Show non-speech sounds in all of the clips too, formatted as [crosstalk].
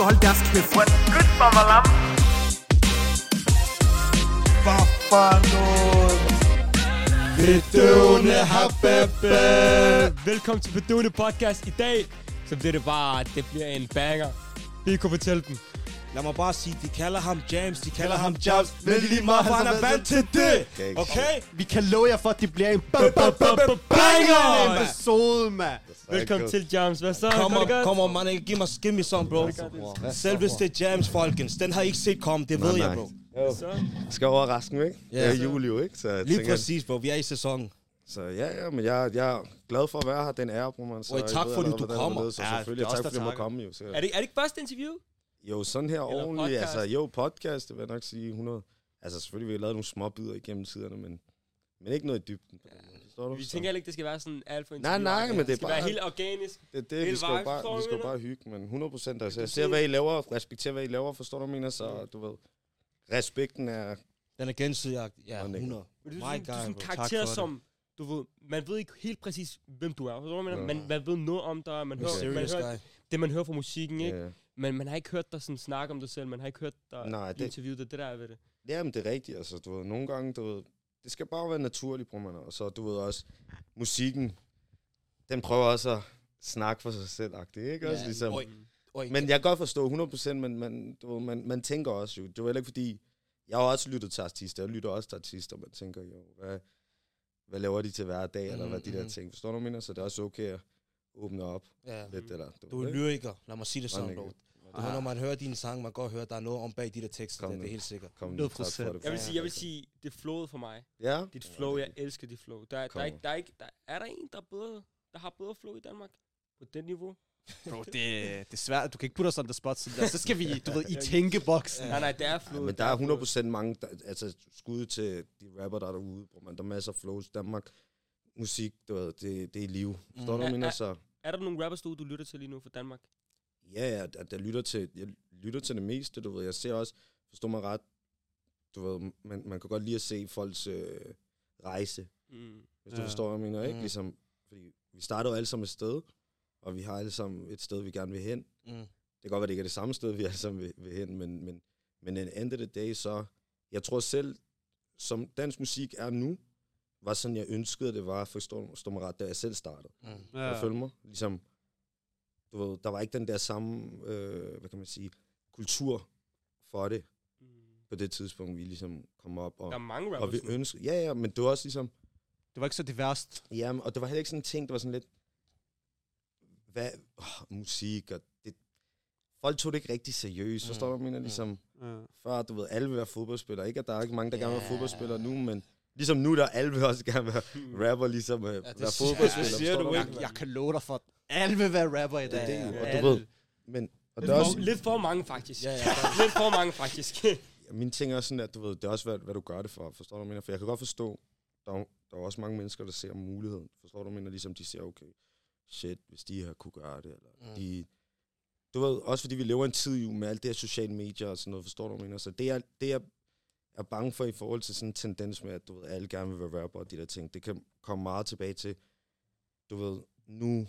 skal holde deres kæft. Good Bavalam. Hvad for noget? Bedøvende habebe. Velkommen til Bedøvende Podcast. I dag, så bliver det bare, det bliver en banger. Vi kunne fortælle den. Lad mig bare sige, de kalder ham James, de kalder ham Jobs, men lige meget, for han er vant til det. Okay? Vi kan love jer for, at det bliver en Banger! episode, mand. Velkommen til Jams. Hvad så? Kom on, kom on, man. Giv mig, give me some, bro. Selveste James, folkens. Den har I ikke set komme, det ved jeg, bro. Så. skal overraske mig, ikke? Det er jul jo, ikke? Så jeg Lige præcis, bro. Vi er i sæsonen. Så ja, ja, men jeg, jeg er glad for at være her. Den ære, bror, man. Så jeg tak fordi du kommer. er, Ja, selvfølgelig, tak fordi jeg må komme, jo. Er er det ikke første interview? Jo, sådan her Eller ordentligt. podcast? Altså, jo, podcast, det vil jeg nok sige 100. Altså, selvfølgelig vil jeg lavet nogle små bidder igennem tiderne, men, men ikke noget i dybden. måde. Forstår du? Vi Så tænker heller ikke, det skal være sådan alt for Nej, nej, men det er Det skal være bare- helt organisk. det, er det, vi skal vejen, bare, vi skal bare hygge, men 100 procent. Altså, jeg se- ser, hvad I laver, respekterer, hvad I laver, forstår du, mener? Så, du ved, respekten er... Den er gensidig. Ja, Nå, 100. Men Du My er sådan, du er sådan en karakter, det. som... Du ved, man ved ikke helt præcis, hvem du er. Forstår du? Nej. man, man ved noget om dig. Man hører, man hører det, man hører fra musikken, ikke? Ja, Men man har ikke hørt dig sådan snakke om dig selv. Man har ikke hørt dig Nej, det- interviewet. Det er det der er ved det. Jamen, det er rigtigt. Altså, du ved, nogle gange, du ved, det skal bare være naturligt, bror man. Og så, du ved også, musikken, den prøver også at snakke for sig selv, ikke? Også, Ja, ligesom. oj. Oj, Men jeg kan godt forstå 100%, men man, du ved, man, man tænker også jo, det var heller ikke fordi, jeg har også lyttet til artister, jeg lytter også til artister, man tænker jo, hvad, hvad laver de til hver dag, eller hvad de der Mhm. ting, forstår du, mener? Så det er også okay at åbne op ja. lidt, eller Du er ved, lyriker. Lad mig sige det sådan, bro. Du ved, når man hører dine sange, man kan godt høre, at der er noget om bag de der tekster. Kom Det, det er helt sikkert. Kom, nu, tak for 100%. det. Jeg vil sige, jeg vil sige, det flowede for mig. Ja? Dit flow, jeg elsker dit flow. Der, er- der, er ikke, der, er ikke, der, er der en, der, er bedre, der har bedre flow i Danmark? På det niveau? Bro, det, det er svært. Du kan ikke putte os on the spot sådan der. Så skal vi, du ved, i [laughs] tænkeboksen. Nej, nej, det er flow. Ja, men der er 100% mange, der, altså skud til de rapper, der er derude, bror man. Der er masser af flows. Danmark, musik, du ved, det, det er liv. Forstår Ja, du, jeg mener? Så Er der nogle rappers, du, du lytter til lige nu fra Danmark? ja, ja, der, der lytter til, jeg lytter til det meste, du ved. Jeg ser også, forstår mig ret, du ved, man, man kan godt lide at se folks øh, rejse, Mm. hvis du Ja. forstår, hvad jeg mener, ikke? Mhm. Ligesom, fordi vi starter jo alle sammen et sted, og vi har alle sammen et sted, vi gerne vil hen. Mm. Det kan godt være, det ikke er det samme sted, vi alle sammen vil, vil hen, men, men, men en end of the day, så, jeg tror selv, som dansk musik er nu, var sådan, jeg ønskede, det var, forstår forstår mig ret, da jeg selv startede. Mm. Ja. Jeg følger mig? Ligesom, du ved, der var ikke den der samme, øh, hvad kan man sige, kultur for det, Mm. på det tidspunkt, vi ligesom kom op. Og, Der er mange og rappers vi nu. ønskede, ja, ja, men det var også ligesom, Det var ikke så diverst. ja, og det var heller ikke sådan en ting, det var sådan lidt, hvad, oh, musik, og det, folk tog det ikke rigtig seriøst, Mm, forstår du, mener? mm. Ligesom, Ja. før, du ved, alle vil være fodboldspillere. Ikke, at der er ikke mange, der gerne vil være fodboldspillere nu, men ligesom nu, der alle vil også gerne være rapper, ligesom uh, det være siger- fodboldspillere. det siger du Jeg, ikke. jeg kan love dig for, at alle vil være rapper i dag. Det er det, og du ved, men, og det Lidt er for, også, lidt for mange, faktisk. Ja, ja. [laughs] lidt for mange, faktisk. mine ting er også sådan, at du ved, det er også, hvad, hvad du gør det for, forstår du, hvad jeg mener? For jeg kan godt forstå, der er, der er også mange mennesker, der ser muligheden, forstår du, hvad jeg mener? Ligesom de ser, okay, shit, hvis de her kunne gøre det, eller Mm. de, du ved, også fordi vi lever i en tid jo med alt det her sociale medier og sådan noget, forstår du, hvad jeg mener? Så det er, det er, er bange for i forhold til sådan en tendens med, at du ved, alle gerne vil være rapper og de der ting, det kan komme meget tilbage til, du ved, nu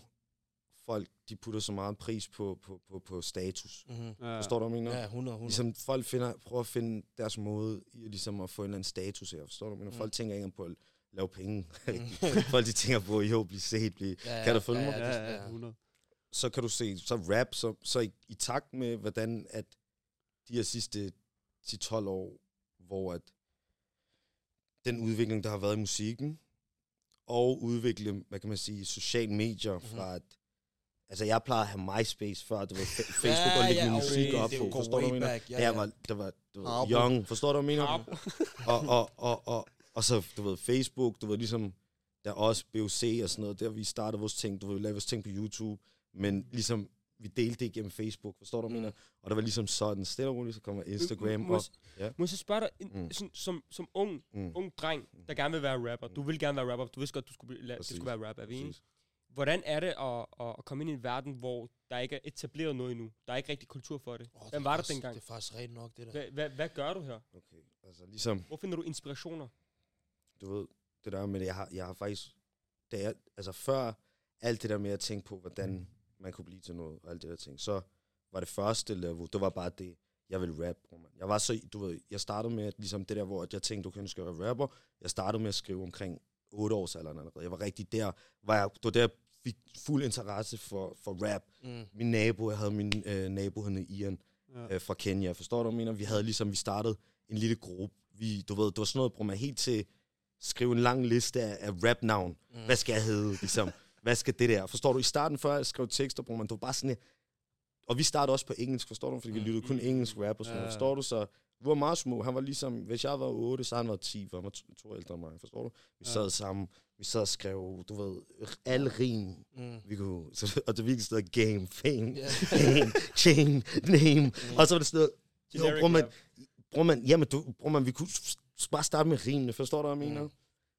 folk, de putter så meget pris på, på, på, på status. Mm-hmm. Ja. Forstår du, hvad jeg mener? Ja, 100, 100. Ligesom folk finder, prøver at finde deres måde i ligesom at få en eller anden status her, forstår du? Men Mm. folk tænker ikke engang på at lave penge. Mm. [laughs] folk de tænker på, jo, blive set, blive... Ja, Kan du følge mig? Ja, Ja, ja, ja, 100. Så kan du se, så rap, så, så i, i takt med, hvordan at de her sidste 10-12 år, hvor at den udvikling, der har været i musikken, og udvikle, hvad kan man sige, sociale medier Mhm. fra at Altså, jeg plejede at have MySpace før, det var fa- Facebook Ja, og lægge ja, min okay, musik op det på. Forstår du, mener? back, ja, Da jeg ja. var, der var ved, Harpo. young, forstår du, mener? Og, og, og, og, og så, du ved, Facebook, du ved, ligesom, der er også BOC og sådan noget, der vi startede vores ting, du ved, vi lavede vores ting på YouTube, men ligesom, vi delte det igennem Facebook, forstår du, jeg mener? Og der var ligesom sådan, stille og roligt, så kommer Instagram, Må, og, ja. må jeg så spørge dig, en, Mm. sådan, som, som ung, Mm. ung dreng, der gerne vil være rapper. Du vil gerne være rapper. Du vidste godt, du skulle, la- det Præcis. skulle være rapper. Er vi enige? Hvordan er det at, at, at komme ind i en verden, hvor der ikke er etableret noget endnu? Der er ikke rigtig kultur for det. Oh, Hvem var det dengang? Det er faktisk rigtigt nok, det der. Hvad, hvad, hvad gør du her? Okay, altså ligesom, Hvor finder du inspirationer? du ved, det der med, jeg har, jeg har faktisk, da jeg, altså før alt det der med at tænke på, hvordan man kunne blive til noget, og alt det der ting, så var det første level. Det var bare det, jeg ville rap, bror, man. Jeg var så, du ved, jeg startede med, at ligesom det der, hvor jeg tænkte, du kan skal være rapper. Jeg startede med at skrive omkring 8 års alderen allerede. Jeg var rigtig der, var jeg, det var der, jeg fik fuld interesse for, for rap. Mm. Min nabo, jeg havde min øh, nabo, han hed Ian, Ja. øh, fra Kenya. Forstår du, hvad jeg mener? Vi havde ligesom, vi startede en lille gruppe. Vi, du ved, det var sådan noget, bror, man helt til skrive en lang liste af, af rap-navn. Mm. Hvad skal jeg hedde, ligesom? [laughs] Hvad skal det der? Forstår du? I starten, før jeg skrev tekster, bror, man, det var bare sådan, og vi startede også på engelsk, forstår du? Fordi vi lyttede kun engelsk rap og sådan noget, forstår du? Så vi var meget små. Han var ligesom, hvis jeg var 8, så han var 10, for han var to, to ældre end mig, forstår du? Vi sad sammen, vi sad og skrev, du ved, alle rim. Mm. Vi kunne, så, og det virkelig stod game, fame, Ja. game, chain, name. Og så var det sådan noget, jo, bror man, bror man, jamen, du, bror man, vi kunne bare starte med rimene, forstår du, hvad jeg mener? Mm.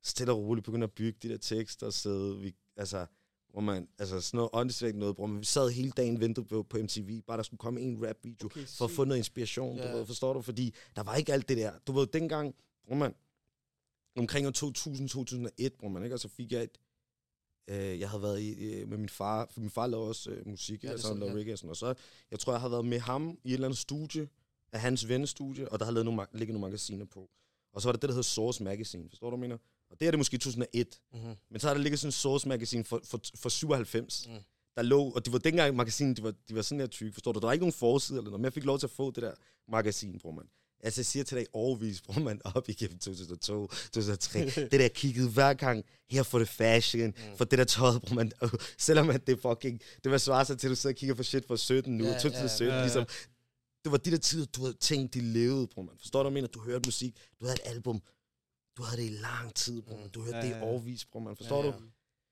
Stille og roligt begynde at bygge de der tekster, sidde, vi, altså, bror man, altså sådan noget åndssvagt noget, bror man, vi sad hele dagen ventede på, på MTV, bare der skulle komme en rap-video, Okay, for at få noget inspiration, Ja. du ved, forstår du? Fordi der var ikke alt det der. Du ved, dengang, bror man, omkring år 2000-2001, bror man, ikke? Og så fik jeg et, øh, jeg havde været i, øh, med min far, for min far lavede også øh, musik, Ja, det altså han lavede ja. reggae og sådan noget. Så jeg tror, jeg havde været med ham i et eller andet studie, af hans vennestudie, og der havde lavet nogle, ligget nogle magasiner på. Og så var der det, der hedder Source Magazine, forstår du, mener? Og det er det måske i 2001. Mm-hmm. Men så har der ligget sådan en Source Magazine for, for, for 97. Mm. Der lå, og det var dengang magasinet, de var, de var sådan her tykke, forstår du? Der var ikke nogen forside eller noget, men jeg fik lov til at få det der magasin, bror man. Altså, jeg siger til dig overvis, bror man, [laughs] op igennem 2002, 2003. [laughs] det der kiggede hver gang, her for det fashion, mm. for det der tøj, bror man. Og [laughs] selvom at det fucking, det var svaret sig til, at du sidder og kigger på shit fra 17 nu, ja, 2017, ja, ja, ja. ligesom. Det var de der tider, du havde tænkt, de levede, bror man. Forstår du, hvad jeg mener? Du hørte musik, du havde et album, du havde det i lang tid, man. Du hørte Ja, det i ja. overvis, bror man. Forstår Ja, du? ja.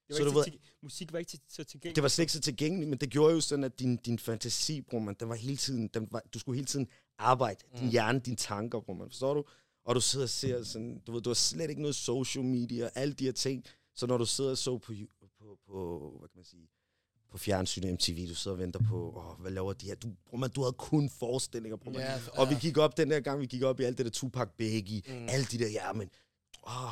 Det Så du ikke til, musik var ikke til, så tilgængeligt. Det var slet ikke så tilgængeligt, men det gjorde jo sådan, at din, din fantasi, bror man, den var hele tiden, den var, du skulle hele tiden arbejde. Din Mm. hjerne, dine tanker, bror man, forstår du? Og du sidder og ser sådan, du ved, du har slet ikke noget social media, alle de her ting. Så når du sidder og så på, på, på hvad kan man sige, på fjernsyn og MTV, du sidder og venter på, åh, hvad laver de her? Du, bror man, du havde kun forestillinger, bror man. Ja, Og vi ja. gik op den der gang, vi gik op i alt det der Tupac Biggie, mm. alle de der, ja, men, åh,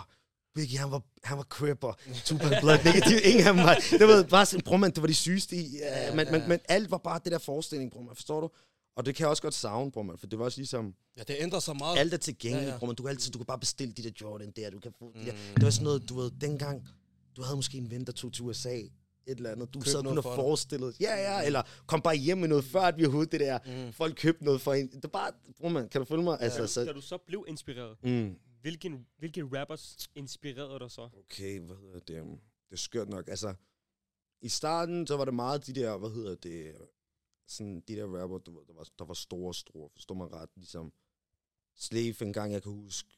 Biggie, han var, han var cripper, Tupac Blood, de, ingen af dem var, det var bare sådan, bror man, det var de sygeste i, Ja, ja, men, ja. men, men alt var bare det der forestilling, bror man, forstår du? Og det kan jeg også godt savne, bror man, for det var også ligesom, ja, det ændrer sig meget. alt er tilgængeligt, Ja, ja, ja. ja. bror man, du kan altid, du kan bare bestille de der Jordan der, du kan få de der, Mm. det var sådan noget, du ved, dengang, du havde måske en ven, der tog til USA, et eller andet, du Køb sad noget kun og forestillede, ja, ja, eller kom bare hjem med noget, før at vi overhovedet det der, Mm. folk købte noget for en, det er bare, bror man, kan du følge mig? Da, Altså, så, da du så blev inspireret, mm hvilken, hvilke rappers inspirerede dig så? Okay, hvad hedder det? Det er skørt nok. Altså, i starten, så var det meget de der, hvad hedder det, sådan de der rapper, du ved, der var, der var store, store, forstår man ret, ligesom Slave en gang, jeg kan huske,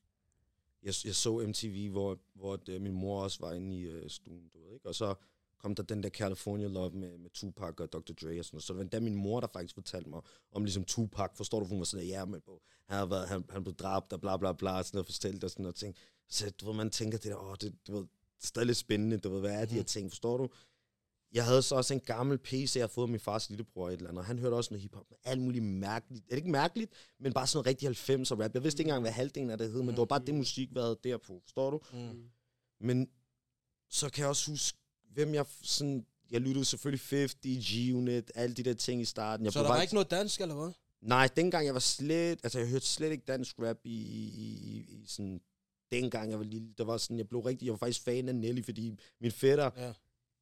jeg, jeg så MTV, hvor, hvor det, min mor også var inde i øh, stuen, du ved, ikke? Og så kom der den der California Love med, med Tupac og Dr. Dre og sådan noget. Så det var endda min mor, der faktisk fortalte mig om ligesom Tupac. Forstår du, hun var sådan, ja, men bro, han, har været, han, han blev dræbt og bla bla bla, sådan noget, fortalt og sådan noget ting. Så du ved, man tænker det der, åh, det, det er stadig lidt spændende, du ved, hvad er de her ting, forstår du? Jeg havde så også en gammel PC, jeg havde fået af min fars lillebror et eller andet, og han hørte også noget hiphop alt muligt mærkeligt. Er det ikke mærkeligt, men bare sådan rigtig 90'er rap. Jeg vidste ikke engang, hvad halvdelen af det hed, men det var bare det musik, hvad havde derpå, forstår du? Mm. Men så kan jeg også huske, hvem jeg sådan... Jeg lyttede selvfølgelig 50, G-Unit, alle de der ting i starten. Jeg Så der var ikke noget dansk, eller hvad? Nej, dengang jeg var slet... Altså, jeg hørte slet ikke dansk rap i, i, i, i sådan... Dengang jeg var lille, der var sådan... Jeg blev rigtig... Jeg var faktisk fan af Nelly, fordi min fætter... Ja.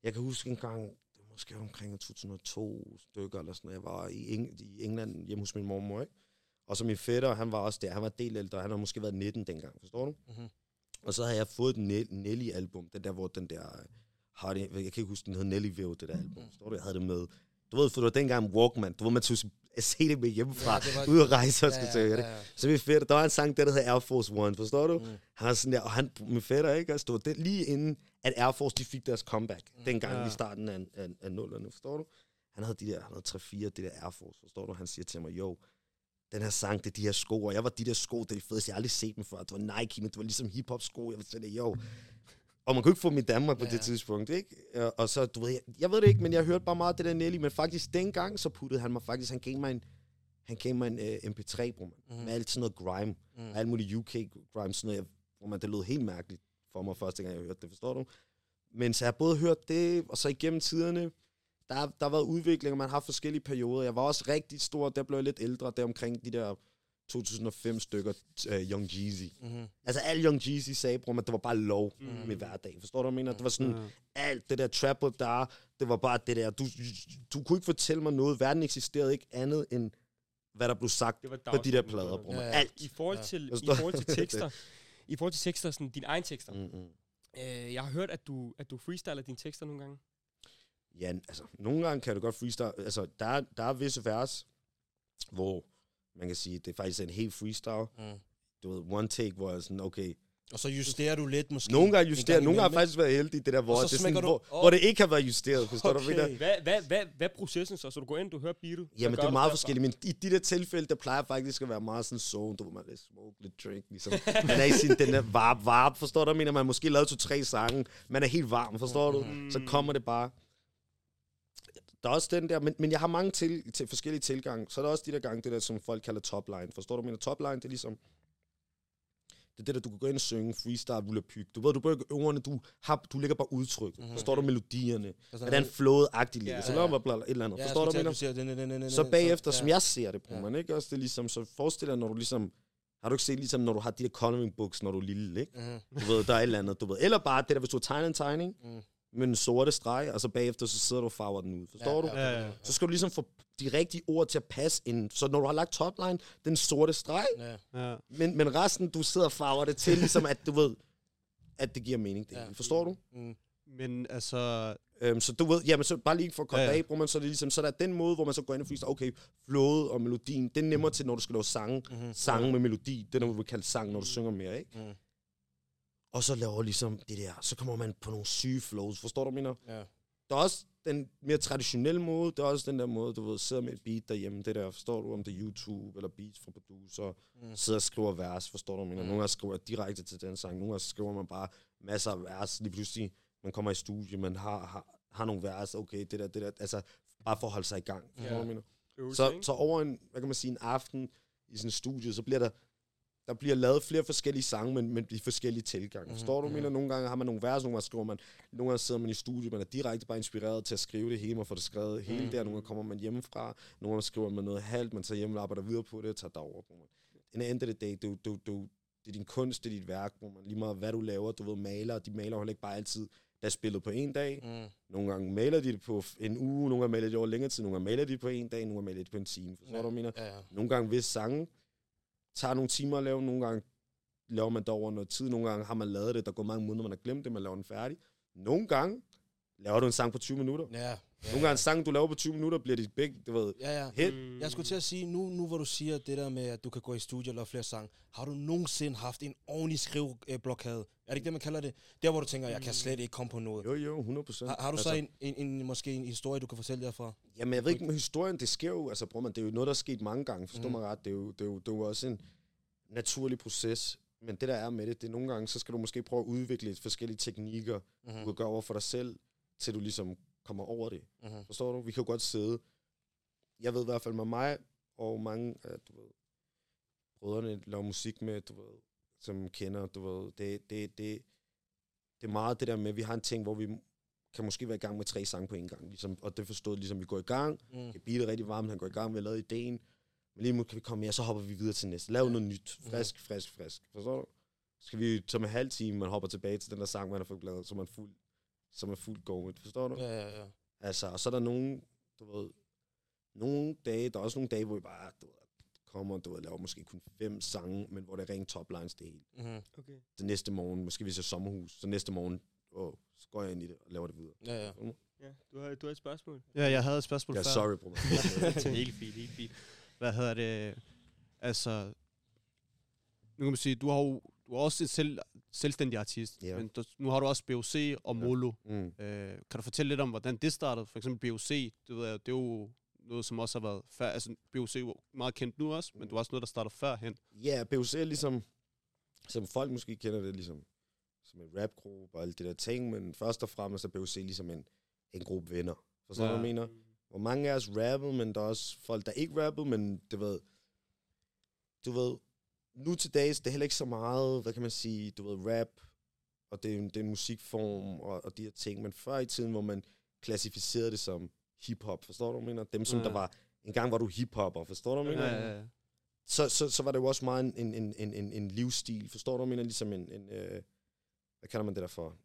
Jeg kan huske en gang... Det måske omkring 2002 stykker eller sådan noget. Jeg var i, Eng, i England hjemme hos min mormor, ikke? Og så min fætter, han var også der. Han var del ældre. Han har måske været 19 dengang, forstår du? Mhm. Og så havde jeg fået et Nell- Nelly-album, den der, hvor den der, har det, jeg kan ikke huske, den hed Nelly Veo, det der album, forstår du? Jeg havde det med. Du ved, for det var dengang Walkman, du ved, man tog at se det med hjemmefra, Ja, det var- ja, ud og rejse og skulle ja, ja, det. ja. Så min fætter, der var en sang, der, der hedder Air Force One, forstår du? Mm. Han var sådan der, og han, min fætter, ikke? Altså, det var det, lige inden, at Air Force, de fik deres comeback, Mm. dengang Ja. i starten af, af, af nullerne, forstår du? Han havde de der, han havde 3-4, det der Air Force, forstår du? Han siger til mig, jo, den her sang, det er de her sko, og jeg var de der sko, det er de fedeste, jeg har aldrig set dem før. Det var Nike, men det var ligesom hiphop sko. Jeg var sådan, jo. Og man kunne ikke få dem i Danmark på Ja. det tidspunkt, ikke? Og- Og så, du ved, jeg, jeg ved det ikke, men jeg hørte bare meget det der Nelly, men faktisk dengang, så puttede han mig faktisk, han gav mig en, han gav mig en uh, MP3, bror, man, Mhm. med alt sådan noget grime, Mm. alt muligt UK grime, sådan noget, hvor man, det lød helt mærkeligt for mig første gang, jeg hørte det, forstår du? Men så jeg har både hørt det, og så igennem tiderne, der, er- der har været udvikling, og man har haft forskellige perioder. Jeg var også rigtig stor, der blev jeg lidt ældre, der omkring de der 2005 stykker uh, Young Jeezy. Mhm. Altså, al Young Jeezy sagde, bror, at det var bare lov Mm. med hverdagen. Forstår du, hvad jeg mener? Det var sådan, Ja. alt det der trapper der, det var bare det der. Du, du kunne ikke fortælle mig noget. Verden eksisterede ikke andet end, hvad der blev sagt Det var på de der plader, bror. Ja, Ja, ja. Alt. I forhold Ja. til, i Forstår- forhold til [laughs] tekster, i forhold til tekster, sådan dine egne tekster. Mm-mm. Øh, jeg har hørt, at du, at du freestyler dine tekster nogle gange. Ja, altså, nogle gange kan du godt freestyle. Altså, der, er- der er visse vers, hvor man kan sige, det er faktisk en helt freestyle. Mm. Du ved, one take, hvor jeg sådan, okay. Og så justerer du lidt måske. Nogle gange justerer, gang nogle gange har faktisk været heldig, det der, hvor, det, sådan, du- hvor, hvor det ikke har været justeret. Forstår du, Okay. mener? Hvad, hvad, hvad, hvad er processen så? Så du går ind, du hører beatet? Jamen, det er du meget forskelligt, men i de der tilfælde, der plejer faktisk at være meget sådan zone, du man lidt smoke, lidt drink, ligesom. Man er i sin, den der varp, varp, forstår du, mener? Man måske lavet to-tre sange, man er helt varm, forstår du? Mm. Så kommer det bare. Der er også den der, men, men jeg har mange til, til forskellige tilgange. Så er der også de der gange, det der, som folk kalder topline. Forstår du, mener? Topline, det er ligesom, det er det der, du kan gå ind og synge, freestyle, volapyk. Du ved, du bruger ikke ordene, du, har, du lægger bare udtryk. Mhm. Forstår du melodierne? Altså, Hvordan flowet-agtigt ligger. Ja, Så laver man bare et eller andet. Ja, Forstår du, mener? siger, den, den, den, Så bagefter, ja. som jeg ser det, bruger Ja. man ikke også det ligesom, så forestil dig, når du ligesom, har du ikke set ligesom, når du har de der coloring books, når du er lille, ikke? Mhm. Du ved, der er et eller andet, du ved. Eller bare det der, hvis du har tegnet en tegning, Mm. Med en sorte streg, og så bagefter, så sidder du og farver den ud. Forstår du? Ja, ja. Så skal du ligesom få de rigtige ord til at passe ind. Så når du har lagt topline, den sorte streg, Ja. Ja. men, men resten, du sidder og farver det til, ligesom at du ved, at det giver mening. Det, Ja. ja. Forstår du? Mm. Men altså, Øhm, så du ved, jamen så bare lige for at komme Ja, ja, ja. ja. af, bruger man så er det ligesom, så der er den måde, hvor man så går ind og freestyle, okay, flowet og melodien, det er nemmere til, når du skal lave sange, Mhm. sange med melodi, det er noget, vi vil kalde sang, når du synger mere, ikke? Mm. Og så laver ligesom det der, så kommer man på nogle syge flows, forstår du, mener? Ja. Der er også den mere traditionelle måde, der er også den der måde, du ved, sidder med et beat derhjemme, det der, forstår du, om det er YouTube eller beats fra producer, Mm. sidder og skriver vers, forstår du, mener? Mm. Nogle gange skriver jeg direkte til den sang, nogle gange skriver man bare masser af vers, lige pludselig, man kommer i studie, man har, har, har nogle vers, okay, det der, det der, altså, bare for at holde sig i gang, forstår Ja. du, mener? Så, så over en, hvad kan man sige, en aften i sådan en studie, så bliver der, der bliver lavet flere forskellige sange, men, men de forskellige tilgange. Mhm, Forstår du, mhm. mm. mener? Nogle gange har man nogle vers, nogle gange skriver man, nogle gange sidder man i studiet, man er direkte bare inspireret til at skrive det hele, man får det skrevet hele Mhm. der, nogle gange kommer man hjemmefra, nogle gange skriver man noget halvt, man tager hjem og arbejder videre på det og tager derover. The end of the day, du, du, du, det er din kunst, det er dit værk, hvor man lige meget hvad du laver, du ved, maler, de maler heller ikke bare altid, der er spillet på en dag, Mm. nogle gange maler de det på en uge, nogle gange maler de det over længere tid, nogle gange maler de det på en dag, nogle gange maler de det på en time. Forstår Ja. du, mener? Ja, ja. Nogle gange, hvis sange tager nogle timer at lave, nogle gange laver man det over noget tid, nogle gange har man lavet det, der går mange måneder, man har glemt det, man laver den færdig. Nogle gange laver du en sang på 20 minutter. Ja, ja. Nogle gange sang, du laver på 20 minutter, bliver det begge, du ved, Ja, ja. hit. Mm. Jeg skulle til at sige, nu, nu hvor du siger det der med, at du kan gå i studio og lave flere sange, har du nogensinde haft en ordentlig skriveblokade? Er det ikke det, man kalder det? Der, hvor du tænker, jeg kan slet ikke komme på noget. Jo, jo, 100 procent. Har, har du så en, en, en, måske en historie, du kan fortælle derfra? Jamen, jeg ved ikke med historien, det sker jo, altså bror man, det er jo noget, der er sket mange gange, forstår Mhm. mm. mig ret, det er, jo, det, er jo, det er jo også en naturlig proces, men det der er med det, det er nogle gange, så skal du måske prøve at udvikle forskellige teknikker, Mm. du kan gøre over for dig selv, til du ligesom kommer over det. Mm. Forstår du? Vi kan jo godt sidde. Jeg ved i hvert fald med mig, og mange af, du ved, brødrene laver musik med, du ved, som kender, du ved, det, det, det, det er meget det der med, at vi har en ting, hvor vi kan måske være i gang med tre sange på en gang, ligesom, og det forstået, ligesom vi går i gang, Mm. kan blive rigtig varmt, han går i gang, vi har lavet ideen, men lige nu kan vi komme mere, så hopper vi videre til næste. Lav Ja. noget nyt, frisk, frisk, frisk. Forstår du? Skal vi som en halv time, man hopper tilbage til den der sang, man har fået lavet, så man fuld, så man fuld go with. Forstår du? Ja, ja, ja. Altså, og så er der nogen, du ved, nogle dage, der er også nogle dage, hvor vi bare, du ved, kommer, du ved, laver måske kun fem sange, men hvor det er rent toplines det hele. Mm. Okay. Det næste morgen, måske hvis jeg er sommerhus, så næste morgen, åh, så går jeg ind i det og laver det videre. Ja, ja. Ja, du har, du har et spørgsmål. ja, jeg havde et spørgsmål Ja, før. sorry, bror. [laughs] helt fint, helt fint. Hvad hedder det? Altså, nu kan man sige, du har jo du er også en selv, selvstændig artist, Ja. men du, nu har du også BOC og Molo. Mm. Øh, kan du fortælle lidt om, hvordan det startede? For eksempel BOC, det, ved jeg, det er jo noget, som også har været før. Altså, BOC er meget kendt nu også, men det var også noget, der startede førhen. Ja, BOC er ligesom, som folk måske kender det, ligesom, som en rapgruppe og alt det der ting, men først og fremmest er BOC ligesom en, en gruppe venner. Forstår du, Ja. jeg mener? Hvor mange af os rappede, men der er også folk, der ikke rappede, men du ved, du ved, nu til dags, det er heller ikke så meget, hvad kan man sige, du ved, rap, og det er, en, det er en musikform, og, og de her ting, men før i tiden, hvor man klassificerede det som hiphop, forstår du, mener? Dem, som Ja. der var, en gang var du hiphopper, forstår du, jeg Ja, mener? ja, ja. så, så, så var det jo også meget en, en, en, en, en livsstil, forstår du, mener? Ligesom en, en øh, hvad kalder man det der for?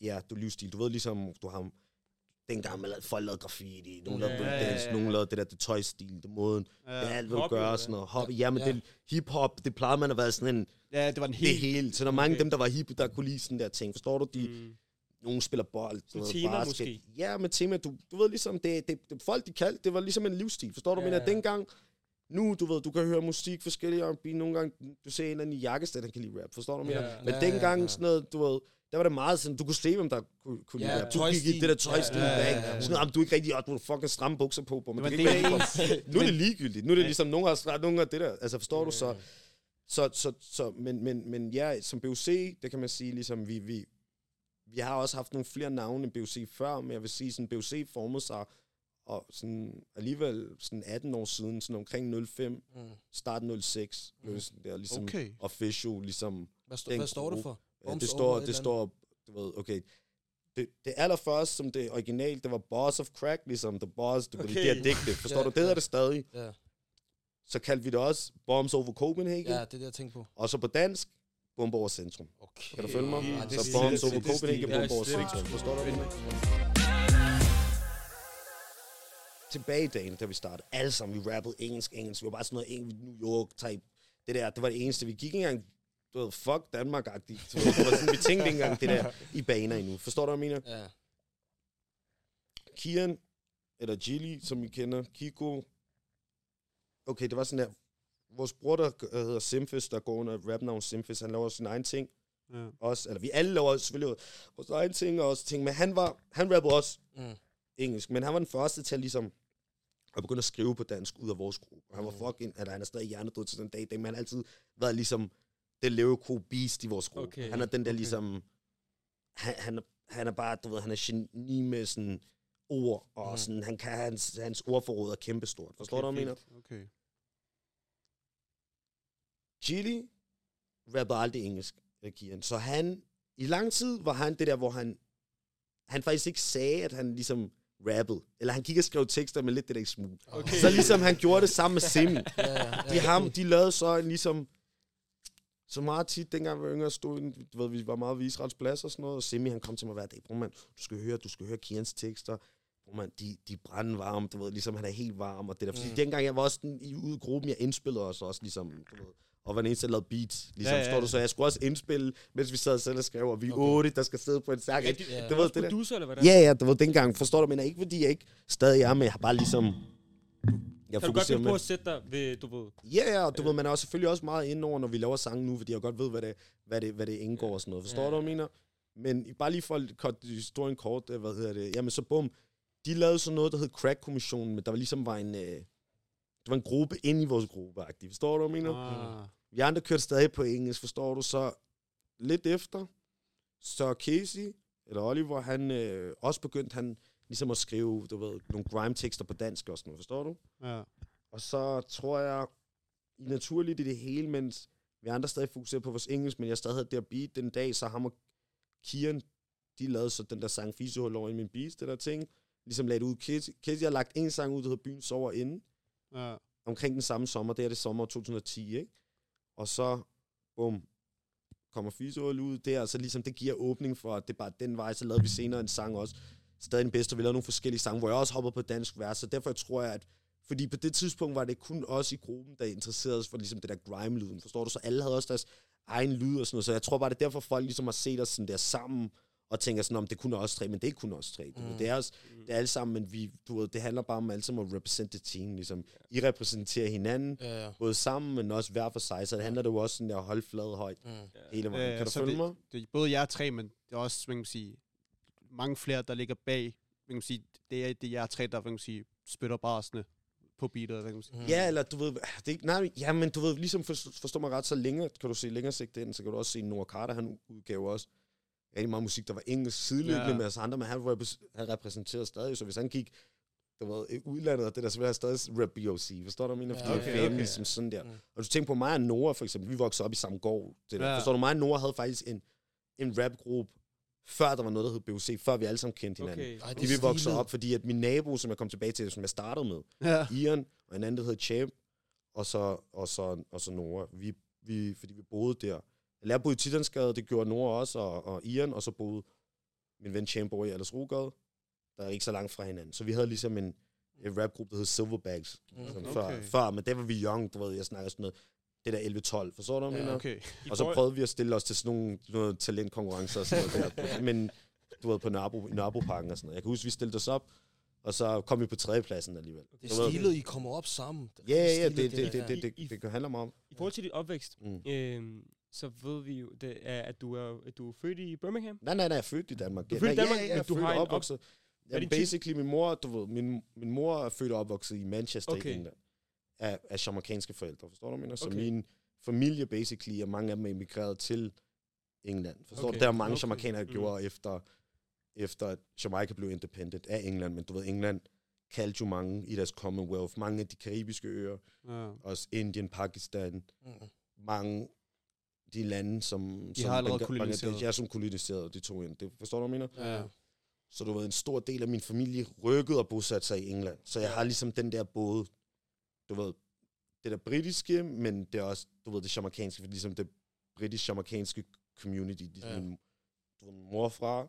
Ja, du livsstil. Du ved ligesom, du har dengang man lavede, folk lavede graffiti, nogen Ja, lavede breakdance, ja. nogen lavede det der, det tøjstil, det måden, Ja. det er alt, hvad du gør, og sådan noget. Hobby, ja, men Ja. det hip-hop, det plejede man at være sådan en, ja, det var en det helt... hele. Så der er mange af Okay. dem, der var hip, der kunne lide sådan der ting, forstår du? De, Mm. nogen spiller bold, noget tema basket. måske? Ja, med tema, du, du ved ligesom, det, det, det, folk de kaldte, det var ligesom en livsstil, forstår du? Ja, Men at dengang, nu, du ved, du kan høre musik, forskellige R&B, nogle gange, du ser en eller anden i jakkestat, han kan lide rap, forstår du? Ja. Men Ja, dengang, sådan noget, du ved, der var det meget sådan, du kunne se, hvem der kunne, kunne Ja, lide. Du gik i det der tøjstil, Ja, ja, ja, ja, ja, ja. Sådan, "Jamen, du er ikke rigtig, du har fucking stramme bukser på, på men Det du rigtig af lide Nu er det ligegyldigt. Nu er det ligesom, nogen har nogen har det der. Altså, forstår du? Så, Ja. så, så, så men, men, men ja, som BOC, det kan man sige, ligesom vi, vi, vi har også haft nogle flere navne end BOC før, men jeg vil sige, sådan BOC formede sig og sådan alligevel sådan 18 år siden, sådan omkring 05, Mm. start 06, blev det sådan der ligesom Okay. official, ligesom, Hvad, st- Den hvad står det gruppe. for? Bombs det står, et det står, du ved, okay, det, det allerførste, som det original, det var Boss of Crack, ligesom The Boss, du okay. Okay. det er digte, forstår Ja, du? Det ja. det stadig. Ja. Så kaldte vi det også Bombs over Copenhagen, Ja, det er det, jeg tænker på. og så på dansk, Bomber over Centrum. Okay. Kan du følge mig? Ja, det er så slet- Bombs det- over det er Copenhagen, stil. Bomber over Det er Centrum. Forstår du? Tilbage i dagen, da vi startede, alle sammen, vi rappede engelsk, engelsk. Vi var bare sådan noget engelsk, New York-type. Det der, det var det eneste. Vi gik ikke engang, du ved, fuck Danmark-agtigt. Var sådan, vi tænkte ikke engang det der i baner endnu. Forstår du, hvad jeg mener? Ja. Kian, eller Gilly, som vi kender, Kiko. Okay, det var sådan der, vores bror, der hedder Simfis, der går under rapnavn Simfis, han laver sin egen ting. Ja. Også, eller vi alle laver selvfølgelig vores egen ting og også ting, men han var, han rappede også Mm. engelsk, men han var den første til at ligesom at begynde at skrive på dansk ud af vores gruppe. Han var Mm. fucking, eller han er stadig hjernedød til den dag, i dag, men han har altid været ligesom det lyrical beast i vores gruppe. Okay, Han er den der okay. ligesom, han, han, er, han er bare, du ved, han er geni med sådan ord, og Mm. sådan, han kan, hans, hans ordforråd er kæmpestort. Forstår du, hvad jeg mener? Okay. Chili rappede aldrig engelsk, øh, Kian. Så han, i lang tid var han det der, hvor han, han faktisk ikke sagde, at han ligesom rappede. Eller han gik og skrev tekster med lidt det der smooth. Okay. Så ligesom han gjorde det sammen med Simi. [laughs] Ja, ja, De, ham, de lavede så en ligesom... Så meget tit, dengang vi var yngre, stod, du ved, vi var meget ved Israels plads og sådan noget, og Simi, han kom til mig hver dag, bror mand, du skal høre, du skal høre Kians tekster, bror mand, de, de er brandvarme, du ved, ligesom han er helt varm, og det der. Fordi Mm. dengang jeg var også den, i ude i gruppen, jeg indspillede os også, ligesom, du ved, og var den eneste, der lavede beats, ligesom, Ja, ja, ja, ja. du, så jeg skulle også indspille, mens vi sad selv og skrev, og vi er Okay. otte, der skal sidde på en sang. Ja, de, Ja. Du ved, det der- producer, eller hvad ja, ja, du ved, dengang, forstår du, men ikke fordi jeg ikke stadig er med, jeg har bare ligesom... Jeg Kan du godt finde på at sætte dig ved, du ved... Ja, ja, og du ved, man er også selvfølgelig også meget inde over, når vi laver sange nu, fordi jeg godt ved, hvad det, hvad det, hvad det indgår og sådan noget. Forstår Ja. du, hvad jeg mener? Men bare lige for at korte historien kort, øh, hvad hedder det? Jamen så bum, de lavede sådan noget, der hed Crack-kommissionen, men der var ligesom var en, øh, det var en gruppe inde i vores gruppe, -agtigt. Forstår du, hvad jeg mener? Ah. Vi andre kørte stadig på engelsk, forstår du? Så lidt efter, så Casey, eller Oliver, han øh, også begyndte han ligesom at skrive, du ved, nogle grime-tekster på dansk og sådan noget, forstår du? Ja. Og så tror jeg, i naturligt i det hele, mens vi andre stadig fokuserer på vores engelsk, men jeg stadig havde det der beat den dag, så ham og Kian, de lavede så den der sang Fisehul over i min beat, det der ting. Ligesom lagde det ud. Casey, Casey har lagt en sang ud, der hedder Byen Sover Inde, Ja. omkring den samme sommer. Det er det sommer 2010, ikke? Og så, bum, kommer Fisehul ud der, så ligesom det giver åbning for, at det er bare den vej, så lavede vi senere en sang også. Stadig den bedste, og vi lavede nogle forskellige sange, hvor jeg også hoppede på dansk vers, så derfor tror jeg, at fordi på det tidspunkt var det kun os i gruppen, der interesserede os for ligesom det der grime-lyden, forstår du? Så alle havde også deres egen lyd og sådan noget, så jeg tror bare, det er derfor, folk ligesom har set os sådan der sammen, og tænker sådan, om det kunne os tre, men det er kun os tre. Mm. Det er også, det er alle sammen, men vi, du ved, det handler bare om alle sammen at represente team, ligesom. I repræsenterer hinanden, Ja, ja. både sammen, men også hver for sig, så det handler det jo også sådan der at holde flad højt Mm. hele vejen. Ja, kan du så følge det, mig? Det både jer tre, men det er også, hvad kan man sige, mange flere, der ligger bag. Hvad kan man sige, det er, det er jer tre, der hvad kan man sige, spytter barsene på beatet. Kan man sige. Mm. Ja, eller du ved, det er ikke, nej, ja, men du ved, ligesom for, forstår mig ret, så længere, kan du se længere sigt ind, så kan du også se Noah Carter, han udgav også rigtig meget musik, der var engelsk sideløbende Ja. ja. med os andre, men han, han repræsenterede stadig, så hvis han gik, du ved, i udlandet, og det der, så ville han stadig rap BOC, forstår du, hvad jeg mener? Ja, Fordi okay, okay, family, okay. som sådan der. Mm. Og du tænker på mig og Noah, for eksempel, vi voksede op i samme gård, det der. Ja. Ja. Forstår du, mig og Noah havde faktisk en, en rapgruppe før der var noget, der hed BUC, før vi alle sammen kendte hinanden. Okay. Ej, det De vi voksede op, fordi at min nabo, som jeg kom tilbage til, som jeg startede med, Ja. Ian, og en anden, der hed Champ, og så, og så, og så Nora. Vi, vi, fordi vi boede der. Jeg boede i Titansgade, det gjorde Nora også, og, og Ian, og så boede min ven Champ over i Aldersrogade, der er ikke så langt fra hinanden. Så vi havde ligesom en, en rapgruppe, der hed Silverbacks, Mm. Okay. før, før, men der var vi young, du ved, jeg snakker sådan noget, det der 11-12, forstår du, hvad Ja, mener? Okay. Og så prøvede vi at stille os til sådan nogle noget talentkonkurrencer og sådan noget der. Men du ved, på Nørrebro, i Nørrebroparken og sådan noget. Jeg kan huske, vi stillede os op, og så kom vi på tredjepladsen alligevel. Det er stilet, I kommer op sammen. Ja, ja, ja, stilet, det, det, det, det, det, det, det, handler meget om. I forhold til dit opvækst, Mm. øhm, så ved vi jo, det er, at, du er, at du er født i Birmingham. Nej, nej, nej, jeg er født i Danmark. Du er født i Danmark, ja, ja, men jeg er du født har op- opvokset. Ja, din tid- basically, min mor, du ved, min, min mor er født og opvokset i Manchester Okay. i England. Af, af jamaikanske forældre, forstår du, mener? Så Okay. min familie, basically, og mange af dem er emigreret til England. Forstår Okay, du? Der er mange okay. jamaikanere, der Mm. gjorde efter, efter at Jamaica blev independent af England. Men du ved, England kaldte jo mange i deres Commonwealth. Mange af de karibiske øer, Ja. også Indien, Pakistan, Mm. mange de lande, som... De som har allerede koloniseret. Ja, som koloniseret, de to ind. Det, forstår du, hvad jeg mener? Ja. Så du ved, en stor del af min familie rykkede og bosatte sig i England. Så jeg har ligesom den der både, du ved, det der britiske, men det er også, du ved, det jamaikanske, for ligesom det britisk-jamaikanske community, ligesom Ja. ja. min, du ved, min mor fra.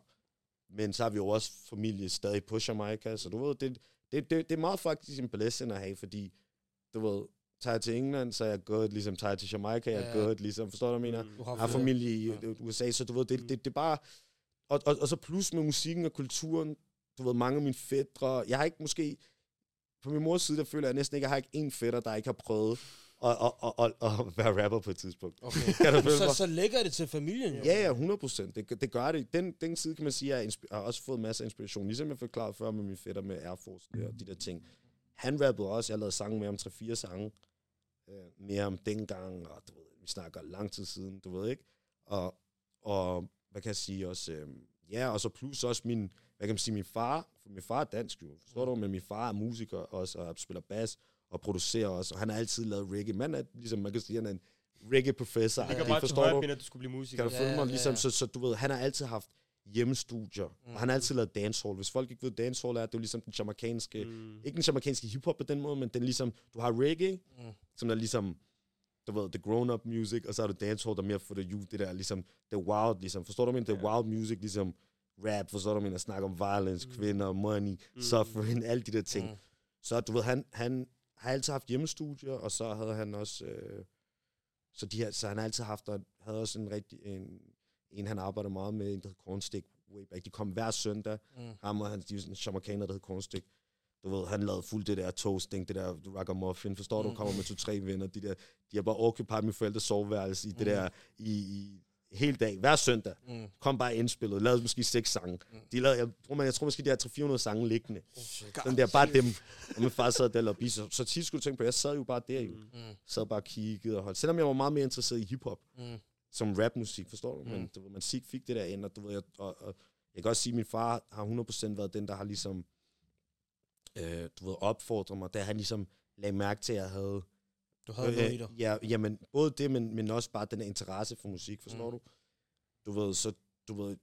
Men så har vi jo også familie stadig på Jamaica, så du ved, det, det, det, det er meget faktisk en blessing at have, fordi, du ved, tager jeg til England, så er jeg godt, ligesom tager jeg til Jamaica, jeg er Ja. godt, ligesom, forstår du, hvad jeg mener? Mm. Har familie i Ja. ja. USA, så du ved, det, det, det er bare... Og, og, og så plus med musikken og kulturen, du ved, mange af mine fædre, jeg har ikke måske... På min mors side, der føler jeg næsten ikke, jeg har ikke en fætter, der ikke har prøvet at, at, at, at, at være rapper på et tidspunkt. Okay. [laughs] Kan du så, så lægger det til familien, jo. Ja, ja, 100 procent. Det, det gør det. Den, den side kan man sige, at jeg har også fået masser af inspiration. Ligesom jeg forklarede før med min fætter med Air Force og de der ting. Han rappede også. Jeg lavede sange med ham, 3-4 sange. Øh, med ham dengang, og du ved, vi snakker lang tid siden, du ved ikke. Og, og hvad kan jeg sige også? Øh, ja, og så plus også min, hvad kan man sige, min far. For min far er dansk jo, forstår du? Men min far er musiker også, og spiller bas og producerer også. Og han har altid lavet reggae. Man er, ligesom man kan sige, han er en reggae-professor. Det Det bare forstår du? at du skulle blive musiker. Kan du Ja, følge mig? ja, Ligesom, ja. så, så du ved, han har altid haft hjemmestudier, mm. og han har altid lavet dancehall. Hvis folk ikke ved, dancehall er, det er jo ligesom den jamaikanske, mm. Mm. ikke den jamaikanske hiphop på den måde, men den ligesom, du har reggae, Mm. mm. som er ligesom, du ved, the grown-up music, og så har du dancehall, der er mere for the youth, det der ligesom, the wild, ligesom, forstår du, men the Ja. wild music, ligesom rap, forstår du, men at snakke om violence, Mm. mm. kvinder, money, Mm. mm. suffering, alle de der ting. Mm. Mm. Så du ved, han, han har altid haft hjemmestudier, og så havde han også, øh, så, de her, så han har altid haft, og havde også en rigtig, en, en han arbejder meget med, en der hedder Cornstick way back. De kom hver søndag, Mm. ham og han, de sådan en jamaicaner, der hedder Cornstick. Du ved, han lavede fuldt det der toasting, det der ragamuffin, forstår du, Mm. kommer med to-tre venner, de der, de har bare occupied mine forældres soveværelse i det Mm. der, i, i hele dag, hver søndag. Mm. Kom bare indspillet, lavede måske seks sange. Mm. De lavede, jeg, tror, man, jeg tror måske, de har 300-400 sange liggende. Shit. Sådan der, bare dem. Og min far sad der og. Så, så tit skulle du tænke på, jeg sad jo bare der jo. Mm. Mm. Sad bare og kiggede og holdt. Selvom jeg var meget mere interesseret i hiphop, Mm. som rapmusik, forstår du? Mm. Men du ved, man fik det der ind, og du ved, jeg, og, og, jeg kan også sige, at min far har 100% været den, der har ligesom, øh, du ved, opfordret mig, da han ligesom lagde mærke til, at jeg havde... Du havde noget i dig. ja, jamen, både det, men, men også bare den her interesse for musik, forstår Mm. du? Du ved, så, du ved,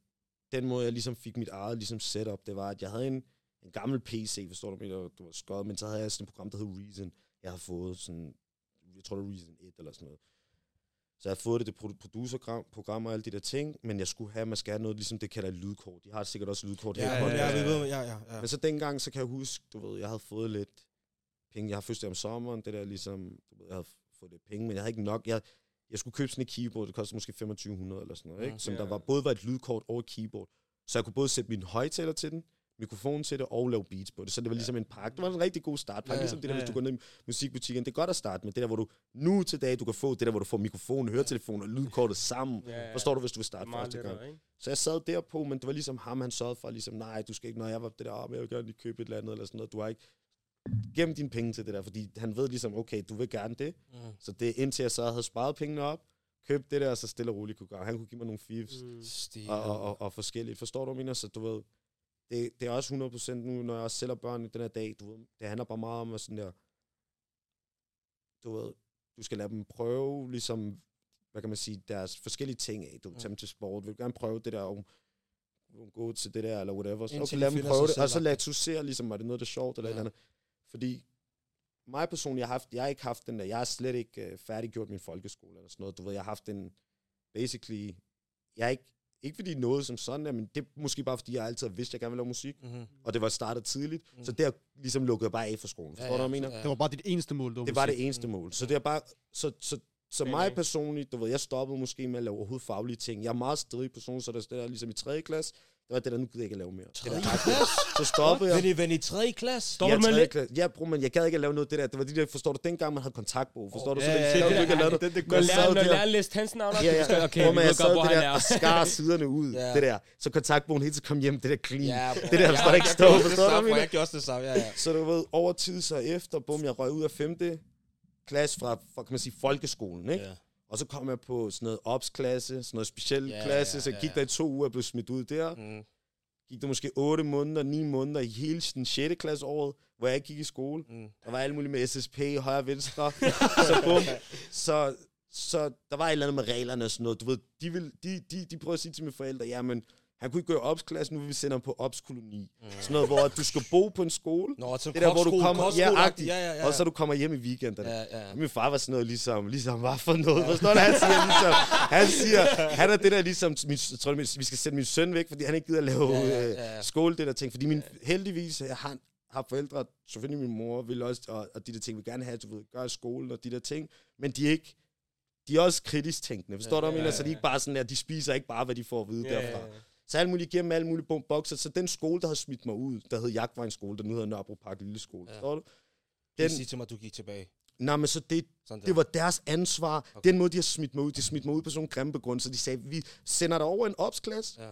den måde, jeg ligesom fik mit eget ligesom setup, det var, at jeg havde en, en gammel PC, forstår du, der du var skød, men så havde jeg sådan et program, der hed Reason. Jeg har fået sådan, jeg tror det er Reason 1 eller sådan noget. Så jeg har fået det, det produ- producerprogram og alle de der ting, men jeg skulle have, man skal have noget, ligesom det kalder lydkort. De har sikkert også lydkort Ja, her. ja, ja, ved, ja, ja, ja. Men så dengang, så kan jeg huske, du ved, jeg havde fået lidt penge. Jeg har fødselsdag om sommeren, det der ligesom, du ved, jeg havde fået lidt penge, men jeg havde ikke nok. Jeg, jeg skulle købe sådan et keyboard, det kostede måske 2500 eller sådan noget, ikke? Som der var, både var et lydkort og et keyboard. Så jeg kunne både sætte min højtaler til den, mikrofon til det og lave beats på det. Så det var ligesom en pakke. Det var en rigtig god start. Ja, ligesom det der, ja, hvis du går ned i musikbutikken. Det er godt at starte med det der, hvor du nu til dag, du kan få det der, hvor du får mikrofon, høretelefon og lydkortet sammen. Ja, ja. Forstår du, hvis du vil Det starte første gang? ikke? Så jeg sad derpå, men det var ligesom ham, han sørgede for, ligesom, nej, du skal ikke, når jeg var det der, "Ah, men jeg vil gerne lige købe et eller andet, eller sådan noget, du har ikke gem dine penge til det der, fordi han ved ligesom, okay, du vil gerne det, Mm. så det er indtil jeg så havde sparet pengene op, købt det der, og så stille og roligt kunne gå. Han kunne give mig nogle fifs, mm. Mm. Og, og, og, og, forskelligt, forstår du, mener? Så du ved, det, det er også 100% nu, når jeg også sælger børn i den her dag, du ved, det handler bare meget om at sådan der, du ved, du skal lade dem prøve, ligesom, hvad kan man sige, deres forskellige ting af. Du vil tage dem til sport, vil gerne prøve det der, og gå til det der, eller whatever. Så, okay, lad dem prøve det. Og så lad du se, ligesom, var det noget, der er sjovt, eller Ja. ja. et eller andet. Fordi mig personligt, jeg har, haft, jeg har ikke haft den der, jeg har slet ikke uh, færdiggjort min folkeskole, eller sådan noget. Du ved, jeg har haft en, basically, jeg er ikke, ikke fordi noget som sådan er, men det er måske bare fordi, jeg altid har vidst, at jeg gerne vil lave musik, Mm-hmm. og det var startet tidligt, Mm. så det har ligesom lukket bare af for skolen. Forstår du, hvad jeg mener? Det var bare dit eneste mål, det var, Det var musik. det eneste mål. Så det er bare, så, så, så mig øh, personligt, du ved, jeg stoppede måske med at lave overhovedet faglige ting. Jeg er meget stedig person, så der, der ligesom i 3. klasse, var det der, nu gider jeg ikke at lave mere. Det Tredje der, klasse? så stoppede jeg. Ven i, ven i 3. klasse? Stopper Ja, du med tredje lidt? klasse. Ja, bror, men jeg gad ikke at lave noget af det der. Det var de der, forstår du, dengang man havde kontaktbog. Forstår du? Så ja, det ja, ja, at lave det- det. det- Når læreren, når der- læreren læste hans navn op, Ja, så ja. okay, Bror, ved jeg sad det der er. og skar siderne ud. Ja. Det der. Så kontaktbogen hele tiden kom hjem, det der clean. Ja, bro. Det der, der ikke stå, det forstår du. Jeg gjorde også det samme, ja, ja. Så du ved, over tid så efter, bum, jeg røg ud af 5. klasse fra, fra, kan man sige, folkeskolen, ikke? Ja. Og så kom jeg på sådan noget ops-klasse, sådan noget speciel Ja, klasse, ja, så jeg ja, gik ja. der i to uger og blev smidt ud der. Mm. Gik der måske 8 måneder, 9 måneder i hele den 6. klasse året, hvor jeg ikke gik i skole. Mm. Der var alt muligt med SSP, højre og venstre. [laughs] så bum. Så, så der var et eller andet med reglerne og sådan noget. Du ved, de, vil, de, de, de prøver at sige til mine forældre, jamen, han kunne ikke gå i ops-klasse, nu vil vi sende ham på ops-koloni. Mm. Sådan noget, hvor du skal bo på en skole, Nå, det der, hvor du kommer, ja, ja, ja, ja. og så du kommer hjem i weekenden. Ja, ja. Min far var sådan noget ligesom, ligesom hvad for noget, ja. forstår du? Han siger ligesom, han siger, han er det der ligesom, min, jeg tror, vi skal sætte min søn væk, fordi han ikke gider at lave Ja, ja, ja, ja, ja, ja. skole, det der ting. Fordi min, heldigvis, jeg har, har forældre, selvfølgelig min mor vil også, og, og de der ting vil gerne have, du ved, gøre skolen og de der ting, men de er ikke, de er også kritisk tænkende, forstår Ja, du, hvad jeg ja, mener? ja, Så de ikke bare sådan, at de spiser ikke bare, hvad de får at vide Ja, derfra. ja, ja. Så alt muligt igennem alle mulige bokser. Så den skole, der havde smidt mig ud, der hed Jagtvejens skole, der nu hedder Nørrebro Park Lille Skole. Ja. Ja. Forstår du? Den... Den, Sig til mig, at du gik tilbage. nej, men så det, Sådan det var deres ansvar. Okay. Den måde, de har smidt mig ud, de smidt mig ud på sådan nogle grimme begrundelser. De sagde, vi sender dig over en opsklasse Ja.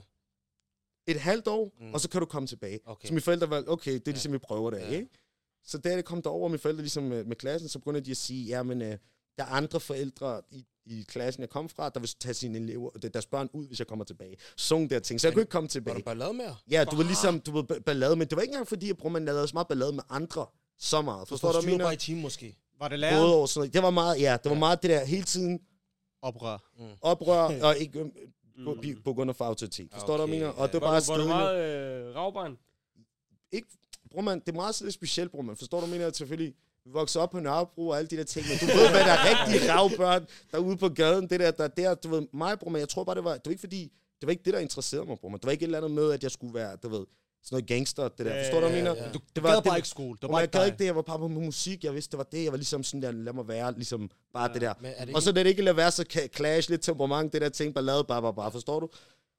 et halvt år, Mm. og så kan du komme tilbage. Okay. Så mine forældre var, okay, det er ligesom, vi prøver det Ja. ikke? Så da det kom derover, mine forældre ligesom med, med klassen, så begyndte de at sige, ja, men øh, der er andre forældre i, i klassen, jeg kom fra, der vil tage sine elever, deres børn ud, hvis jeg kommer tilbage. Sådan der ting. Så jeg Men kunne ikke komme Var tilbage. du ballade med? Ja, du var ligesom, du var ballade, men det var ikke engang fordi, at bror, man lavede så meget ballade med andre. Så meget. Du Forstår du, hvad jeg mener? bare i team måske. Var det Både læreren? over sådan noget. Det var meget, ja, det var Ja. meget det der hele tiden Oprør. oprør, [laughs] og ikke på, Mm. på grund af for autoritet. Forstår du, hvad jeg Okay, mener? Og ja. det var Var, bare du, var du meget øh, ravbarn? Ikke, bror man, det er meget specielt, bror man. Forstår du, hvad jeg mener? Selvfølgelig, vi voksede op på Nørrebro og alle de der ting, men du ved, hvad der er rigtige [laughs] ravbørn derude på gaden. Det der, der, der, du ved, mig, bror man, jeg tror bare, det var, det var ikke fordi, det var ikke det, der interesserede mig, bror man. Det var ikke et eller andet med, at jeg skulle være, du ved, sådan noget gangster, det der. Ja, Forstår du, hvad jeg mener? ja. Du, Det var, gad bare det- ikke skole. Det var jeg ikke gad ikke det, jeg var bare på musik, jeg vidste, det var det, jeg var ligesom sådan der, lad mig være, ligesom bare Ja. det der. Men er det Og så lad det ikke lade være så clash, lidt temperament, det der ting, ballade, bare, bare, bare, forstår du?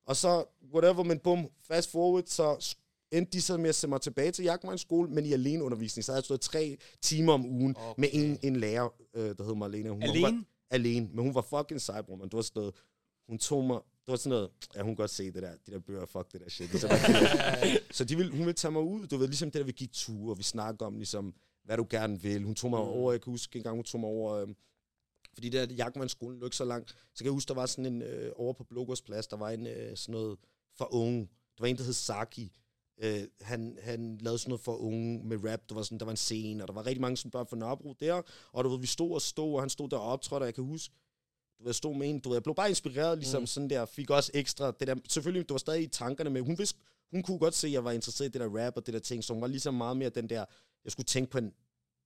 Og så, whatever, men bum, fast forward, så endte de så med at sende mig tilbage til Jagtmans skole, men i alene undervisning. Så havde jeg stået tre timer om ugen Okay. med en, en lærer, øh, der hed Marlene. Hun, Hun var, Alene? alene, men hun var fucking bror, man. Det var sådan noget, hun tog mig, det var sådan noget, ja, hun kan godt se det der, de der bøger, fuck det der shit. Så, [laughs] så de ville, hun ville tage mig ud, du ved, ligesom det der, vi gik ture, og vi snakkede om, ligesom, hvad du gerne vil. Hun tog mig Mm. over, jeg kan huske en gang, hun tog mig over, øh, fordi det der Jagtmandsskolen lå ikke så langt, så kan jeg huske, der var sådan en, øh, over på Blågårdsplads, der var en øh, sådan noget for unge. Der var en, der hed Saki. Øh, han, han lavede sådan noget for unge med rap. Der var, sådan, der var en scene, og der var rigtig mange sådan børn fra Nørrebro der. Og du ved, vi stod og stod, og han stod der og optrådte, og jeg kan huske, du ved, jeg stod med en, du ved, jeg blev bare inspireret, ligesom Mm. mm. sådan der, fik også ekstra, det der, selvfølgelig, du var stadig i tankerne med, hun vidste, hun kunne godt se, at jeg var interesseret i det der rap og det der ting, så hun var ligesom meget mere den der, jeg skulle tænke på en,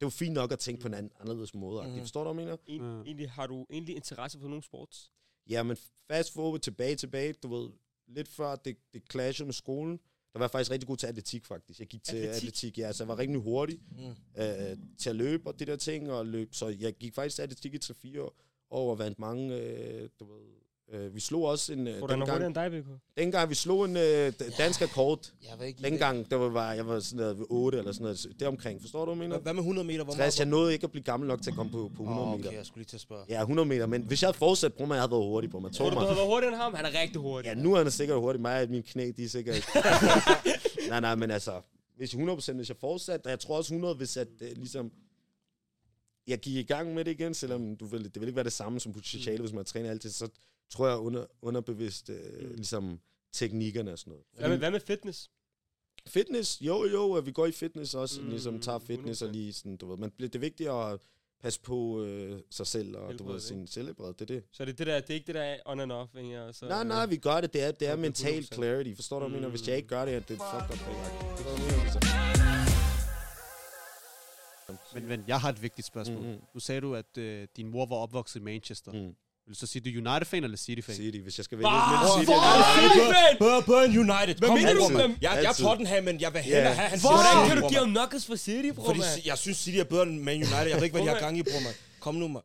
det var fint nok at tænke på en anden, anderledes måde, mm. forstår du, hvad jeg mener? En, Ja. egentlig, har du egentlig interesse for nogle sports? Ja, men fast forward tilbage, tilbage, du ved, lidt før det, det clashede med skolen, der var jeg faktisk rigtig god til atletik, faktisk. Jeg gik til Atletik? atletik, ja, så jeg var rigtig hurtig Mm. øh, til at løbe og det der ting, og løb, så jeg gik faktisk til atletik i 3-4 år, og vandt mange, øh, du ved, øh, vi slog også en, øh, hurtigere dengang, end dig, BK? dengang vi slog en øh, dansk rekord, Jeg ved ikke... dengang, der var, jeg var sådan noget ved 8 eller sådan noget, det omkring, forstår du, hvad mener? hvad med 100 meter? Hvor 60, jeg nåede ikke at blive gammel nok til at komme på, på 100 Åh, meter. okay, jeg skulle lige til at spørge. Ja, 100 meter, men hvis jeg havde fortsat, bror, man, jeg havde været hurtig på mig. Tror Tog du, du mig. havde været hurtigere end ham? Han er rigtig hurtig. Ja, nu er han sikkert hurtig. Mig og mine knæ, de er sikkert ikke. [laughs] nej, nej, men altså, hvis 100%, hvis jeg fortsat, og jeg tror også 100, hvis at, øh, ligesom, jeg gik i gang med det igen, selvom du vil, det vil ikke være det samme som potentiale, hvis man træner altid, så tror jeg under, underbevidst, øh, Mm. ligesom, teknikkerne og sådan noget. Hvad med, hvad med fitness? Fitness, jo jo, at vi går i fitness også, Mm, mm, ligesom tager fitness og 100%. lige sådan, du ved, men det er vigtigt at passe på øh, sig selv, og du Helbred, ved, sin selvbred, det er det. Så det er det der, det er ikke det der on and off, ikke? Og så, Nej, nej, vi gør det. Det er, det er mental 100%. clarity. Forstår du, hvad jeg mener? Hvis jeg ikke gør det, det er fucked up. Men, men jeg har et vigtigt spørgsmål. Mhm. Mm-hmm. Nu sagde du, at øh, din mor var opvokset i Manchester. Mm. Vil du så sige, du er United-fan eller City-fan? City, hvis jeg skal vælge Ah, mellem City hvor og er United. det fan? Burn, burn United. Hvad Kom mener du? mand. Jeg, jeg er. Tottenham, men jeg vil hellere Ja. have hans Hvordan kan du give ham nuggets for City, bror, Fordi jeg synes, City er bedre end Man United. Jeg ved ikke, hvad de har gang i, bror, mand. Kom nu, mand.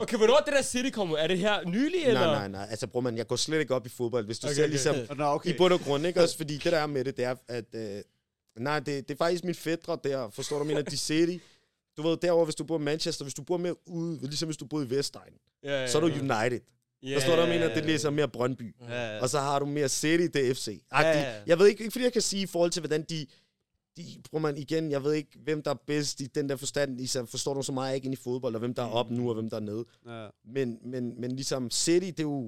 Okay, hvornår er det der City kommer? Er det her nylig, eller? Nej, nej, nej. Altså, bror, man, jeg går slet ikke op i fodbold. Hvis du Okay, ser okay. ligesom Nå, okay. i bund og grund, ikke? Også fordi det der er med det, det er, at... Øh, nej, det, det er faktisk min fædre der. Forstår du, mener de City. Du ved, derovre, hvis du bor i Manchester, hvis du bor mere ude, ligesom hvis du bor i Vestegn, Ja, ja, så er du ja. United. Ja, Forstår du, jeg ja, mener? Det er ja. ligesom mere Brøndby. Ja, ja. Og så har du mere City, det FC. Ja, ja, ja. Jeg ved ikke, ikke fordi jeg kan sige i forhold til, hvordan de... de bruger man igen, jeg ved ikke, hvem der er bedst i den der forstand. Især forstår du så meget ikke ind i fodbold, og hvem der er op nu, og hvem der er nede. ja. Men, men, men ligesom City, det er jo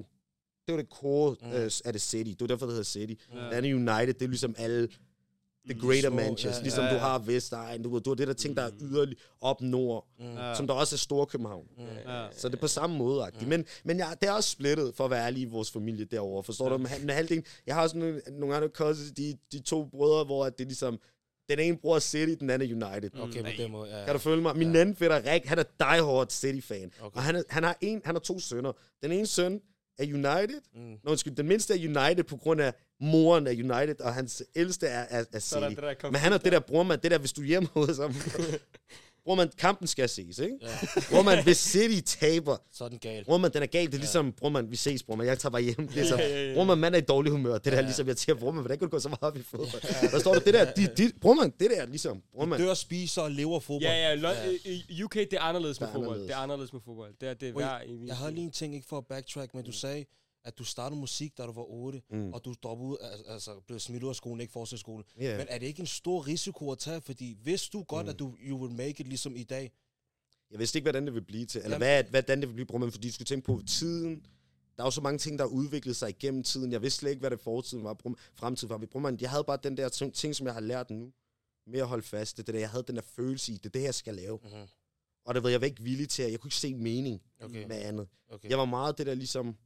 det, er jo det core Mm. øh, af det City. Det er derfor, det hedder City. Ja. Ja. Det andet United, det er ligesom alle the greater små, Manchester. ja, Ja, ligesom ja, du ja. har Vestegn, du, du har det der ting, der er yderlig op nord, Mm. Ja. som der også er Store København. Ja. Så det er på samme måde. Mm. Men, men ja, det er også splittet, for at være ærlig, i vores familie derovre. Forstår du? Men halvdelen, jeg har også nogle, nogle andre cousins, de, de to brødre, hvor at det er ligesom, den ene bror er City, den anden er United. Okay, på den måde, ja. Kan du følge mig? Min anden fætter, Rik, han er diehard City-fan. Okay. Okay. Og han, er, han, har en, han har to sønner. Den ene søn er United. Mm. Nå, undskyld, den mindste er United på grund af moren af United, og hans ældste er, er, er Så er der City. det der Men han er det der, bror man, det der, hvis du er hjemme hos ham. [laughs] bror man, kampen skal ses, ikke? Ja, Bror man, hvis City taber, så er den gal. bror man, den er galt. Det er ligesom, bror man, vi ses, bror man, jeg tager bare hjem. Ligesom, Ja, ja, ja. bror man, man er i dårlig humør. Det der, Ja. ligesom, jeg siger, bror man, hvordan kan du gå så meget op i fodbold? Der står du, det der, de, de, bror man, det der, ligesom, bror man. Dør, spiser og lever fodbold. Ja, ja, Lon- i UK, det er anderledes med Det er fodbold. Det er anderledes med fodbold. Det er det er evig. Jeg havde lige en ting, ikke for at backtrack, men du sagde, at du startede musik, da du var 8, Mm. og du droppede ud, altså, blev smidt ud af skolen, ikke fortsat skole. Yeah. Men er det ikke en stor risiko at tage, fordi hvis du godt, at du you will make it ligesom i dag, Jeg vidste ikke, hvordan det ville blive til, eller Jamen- hvad, hvordan det ville blive, bror man, fordi du skulle tænke på tiden. Der er jo så mange ting, der har udviklet sig igennem tiden. Jeg vidste slet ikke, hvad det fortiden var, fremtiden var. Bror man, jeg havde bare den der ting, ting, som jeg har lært nu, med at holde fast. Det er det, jeg havde den der følelse i, det er det, jeg skal lave. Mhm. Og det ved jeg var ikke villig til, at jeg kunne ikke se mening Okay. med andet. okay. Jeg var meget det der ligesom,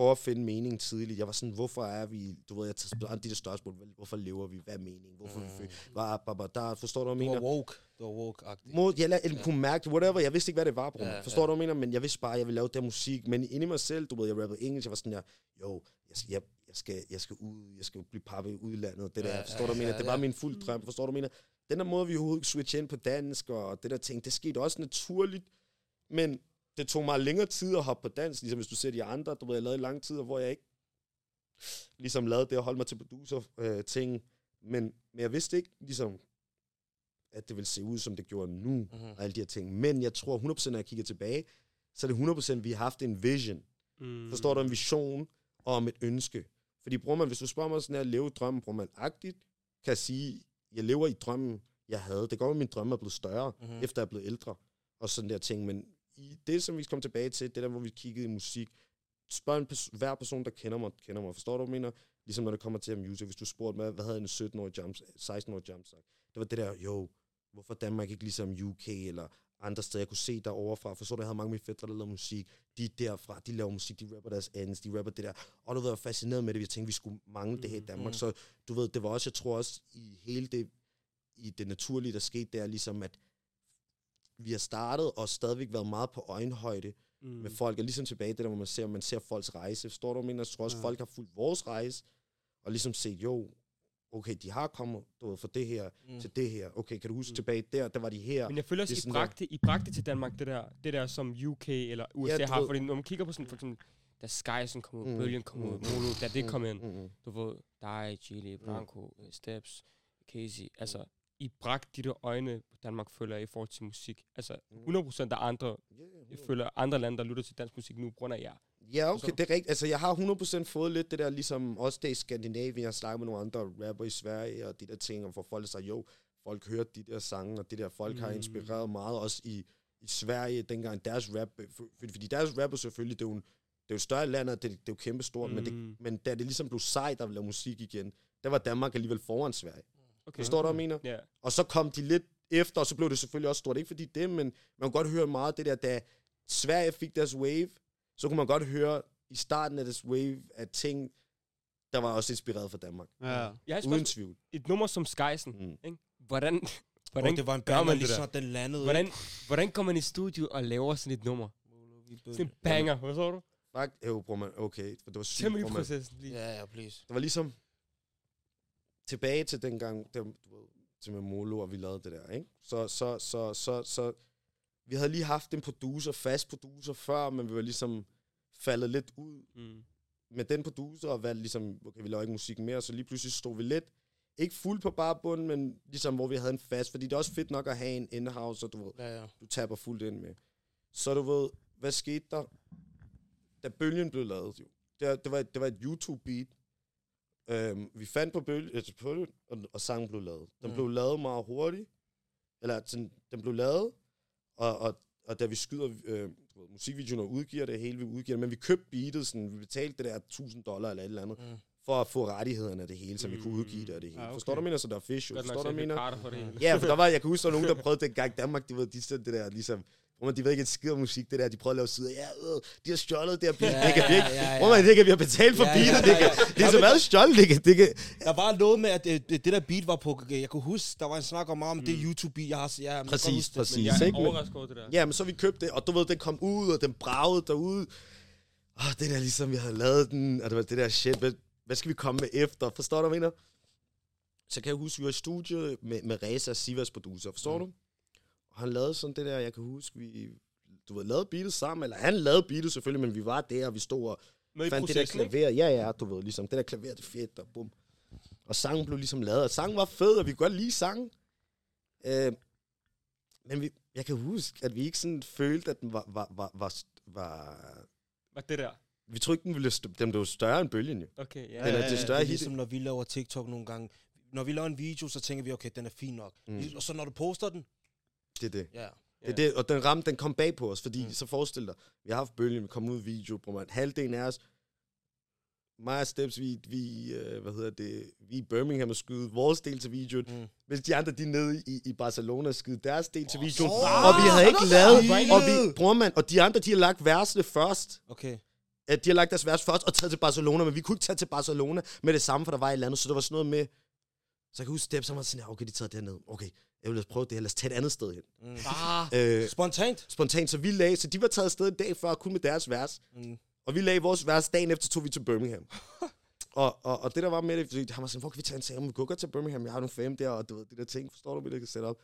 prøve at finde mening tidligt. Jeg var sådan, hvorfor er vi, du ved, jeg tager de der spørgsmål, hvorfor lever vi, hvad er mening, hvorfor mm. vi var, var, der, forstår du, hvad jeg Du mener? var woke. Du var woke-agtig. Mod, jeg lad, eller kunne mærke whatever. Jeg vidste ikke, hvad det var, bror. Ja, Ja, Forstår ja. du, hvad jeg mener? Men jeg vidste bare, at jeg ville lave der musik. Men inde i mig selv, du ved, jeg rappede engelsk. Jeg var sådan der, jo, jeg jeg, jeg skal, jeg skal ud, jeg skal blive pappet i udlandet. Det der, Ja, forstår du, hvad jeg ja, mener? Det ja. var min fuld drøm, forstår du, hvad jeg mener? Den der måde, vi overhovedet switch ind på dansk, og det der ting, det skete også naturligt. Men det tog mig længere tid at hoppe på dansk, ligesom hvis du ser de andre, du ved, jeg lavede i lang tid, hvor jeg ikke ligesom lavede det at holde mig til producer-ting. men, men jeg vidste ikke, ligesom, at det ville se ud, som det gjorde nu, Mhm. og alle de her ting. Men jeg tror 100%, når jeg kigger tilbage, så er det 100%, vi har haft en vision. Mm. Forstår du? En vision og om et ønske. Fordi bror man, hvis du spørger mig sådan her, leve drømmen, bror man, agtigt, kan jeg sige, jeg lever i drømmen, jeg havde. Det går at min drømme er blevet større, Mhm. mm-hmm. efter jeg er blevet ældre, og sådan der ting. Men i det, som vi kom tilbage til, det der, hvor vi kiggede i musik, spørg en pers- hver person, der kender mig, kender mig. Forstår du, hvad jeg mener? Ligesom når det kommer til music, hvis du spurgte mig, hvad havde en 17-årig jump, 16-årig jump sagt? Det var det der, jo, hvorfor Danmark ikke ligesom UK eller andre steder, jeg kunne se derovre fra. Forstår du, jeg havde mange af mine fætter, der lavede musik. De er derfra, de laver musik, de rapper deres ends, de rapper det der. Og du ved, jeg var fascineret med det, jeg tænkte, vi skulle mangle det her i Danmark. Mhm. Så du ved, det var også, jeg tror også, i hele det, i det naturlige, der skete der, ligesom at vi har startet og stadigvæk været meget på øjenhøjde Mm. med folk. Og ligesom tilbage det der, hvor man ser, man ser folks rejse. Forstår du, mener? Jeg tror også, Ja. folk har fulgt vores rejse, og ligesom set, jo, okay, de har kommet du ved, fra det her Mm. mm. til det her. Okay, kan du huske Mm. mm. tilbage der, der var de her. Men jeg føler også, det I bragte, I bragte til Danmark det der, det der som UK eller USA Ja, har. ved- Fordi når man kigger på sådan, for eksempel, da Sky sådan kom ud, Mm, mm. Bølgen kom mm, ud, Mono, da det kom ind, Mm, mm. du ved, dig, Chili, Blanco, mm. Steps, Casey, altså, I bragte de der øjne Danmark, føler jeg, i forhold til musik. Altså, Mm. 100% der er andre, Yeah, jeg føler andre lande, der lytter til dansk musik nu, grund af jer. Ja, Forstår okay, det er rigtigt. Altså, jeg har 100% fået lidt det der, ligesom også det i Skandinavien, jeg har snakket med nogle andre rapper i Sverige, og de der ting, og for folk siger, jo, folk hørte de der sange, og det der folk mm. har Mm. inspireret meget, også i, i Sverige, dengang deres rap, for, fordi deres rapper selvfølgelig, det er jo, en, det er jo et større land, og det, det er jo kæmpe stort, mm. men, det, Mm. men da det ligesom blev sejt at lave musik igen, der var Danmark alligevel foran Sverige. Okay. Forstår du, hvad jeg mener? Ja. Og så kom de lidt efter, og så blev det selvfølgelig også stort. Ikke fordi det, men man kunne godt høre meget det der, da Sverige fik deres wave, så kunne man godt høre i starten af deres wave, at ting, der var også inspireret fra Danmark. Ja. Jeg Uden tvivl. et nummer som Skysen. Mm. Ikke? Hvordan, Hvordan, hvordan, det var en banger, man lige så den landede. hvordan, hvordan går man i studio og laver sådan et nummer? Sådan en banger, hvad så du? Fakt, jo, bror, man, okay, for det var sygt, man. processen lige. Ja, ja, please. Det var ligesom tilbage til dengang, der, du ved, til med Molo, og vi lavede det der, ikke? Så, så, så, så, så, vi havde lige haft en producer, fast producer før, men vi var ligesom faldet lidt ud Mm. med den producer, og valgte ligesom, okay, vi laver ikke musik mere, så lige pludselig stod vi lidt, ikke fuld på bare bunden, men ligesom, hvor vi havde en fast, fordi det er også fedt nok at have en in-house, og du ved, Ja, ja. du taber fuldt ind med. Så du ved, hvad skete der, da bølgen blev lavet? Jo. Det, det, var, det var et YouTube-beat. Øhm, vi fandt på bølgen, altså på det, og, og sangen blev lavet. Den Mm. mm. blev lavet meget hurtigt. Eller sådan, den blev lavet, og, og, og da vi skyder øh, musikvideoen og udgiver det hele, vi udgiver det, men vi købte beatet, sådan, vi betalte det der 1000 dollar eller et eller andet, Mm. for at få rettighederne af det hele, så vi kunne Mm. udgive det af det hele. Ah, okay. Forstår du, mener? Så der er fish, Forstår du, mener? For det hele. Ja, for der var, jeg kan huske, der var nogen, der prøvede dengang i Danmark, de, ved, de sendte det der, ligesom, man, de ved ikke et skid om musik, det der, de prøvede at lave sider, ja, øh, de har stjålet det her beat, Ja, det kan vi ja, ikke, ja, ja. man, det kan vi har betalt for Ja, beatet, ja, det ja, kan, ja. det er så meget stjålet, det kan, det kan, Der var noget med, at det, det, det der beat var på... Jeg kunne huske, der var en snak om, om det YouTube-beat, jeg har... Ja, kan præcis, huske det. præcis, Men jeg er overrasket over det der. ja, men så vi købte det, og du ved, den kom ud, og den bragede derude, Åh, det der ligesom, vi havde lavet den, og det var det der shit, hvad, hvad skal vi komme med efter, forstår du, hvad jeg mener? Så kan jeg huske, vi var i studiet med, med Reza, Sivas producer, forstår Mm. du? Og han lavede sådan det der, jeg kan huske, vi, du ved, lavede beatet sammen, eller han lavede beatet selvfølgelig, men vi var der, og vi stod og Med fandt det der klaver. Ja, ja, du ved, ligesom, det der klaver, det er fedt, og bum. Og sangen blev ligesom lavet, og sangen var fed, og vi kunne godt lide sangen. Øh, men vi, jeg kan huske, at vi ikke sådan følte, at den var, var, var, var, var Hvad det der? vi tror ikke, den, ville, st- den blev større end bølgen, jo. Okay, ja. Den er ja, det ja. større det er hit. ligesom, når vi laver TikTok nogle gange. Når vi laver en video, så tænker vi, okay, den er fin nok. Mm. Og så når du poster den, Det er det. ja. Det er det, og den ramte, den kom bag på os, fordi Mm. så forestil dig, vi har haft bølgen, vi kom ud video, bror man, halvdelen af os, mig og Steps, vi, vi øh, hvad hedder det, vi i Birmingham og skyde vores del til videoen, Mm. mens de andre, de nede i, i Barcelona skyde deres del til videoen, så- og vi havde ikke lavet, og vi, bror man, og de andre, de har lagt versene først, Okay. at de har lagt deres vers først og taget til Barcelona, men vi kunne ikke tage til Barcelona med det samme, for der var et eller andet, så der var sådan noget med, så jeg kan huske Steps, han var sådan, ja, okay, de tager derned, okay, jeg vil lad os prøve det her, lad os tage et andet sted hen. Mm. Ah, Øh, Spontant. spontant, så vi lagde, så de var taget afsted en dag før, kun med deres vers. Mm. Og vi lagde vores vers dagen efter, tog vi til Birmingham. [laughs] og, og, og det der var med det, fordi han var sådan, hvor kan vi tage en sag? Vi kunne godt til Birmingham, jeg har nogle fam der, og du ved, de der ting, forstår du, vi der kan sætte op.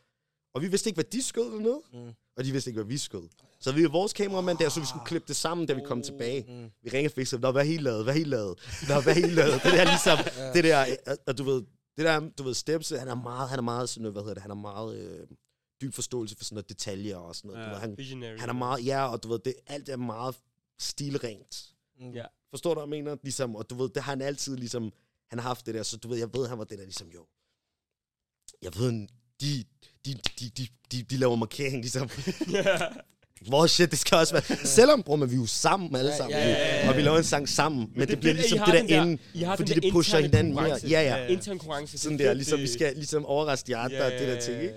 Og vi vidste ikke, hvad de skød dernede, Mm. og de vidste ikke, hvad vi skød. Så vi var vores kameramand der, så vi skulle klippe det sammen, da vi kom tilbage. Mm. Vi ringede og fik så, hvad helt lavet, hvad helt lavet, Nå, hvad helt lavet. Det der ligesom, [laughs] det der, og, og du ved, det der, du ved, Steps, han er meget, han er meget sådan, noget, hvad hedder det, han er meget øh, dyb forståelse for sådan noget detaljer og sådan noget. Ja. Du ved, han, visionary. han er meget, ja, og du ved, det, alt er meget stilrent. Mm. Ja. Forstår du, hvad jeg mener? Ligesom, og du ved, det har han altid ligesom, han har haft det der, så du ved, jeg ved, han var det der ligesom, jo. Jeg ved, de, de, de, de, de, de laver markering, ligesom. [laughs] Vores shit, det skal også være. [laughs] Selvom, bror, men vi er jo sammen alle sammen. ja, ja, ja, Og vi laver en sang sammen. Men, men det, det bliver er det, I ligesom har det der den der- inden, I har fordi det pusher hinanden mere. Ja, ja. Intern konkurrence. det er Sådan der, ligesom det- vi skal ligesom overraske de andre, og det der ting, ikke?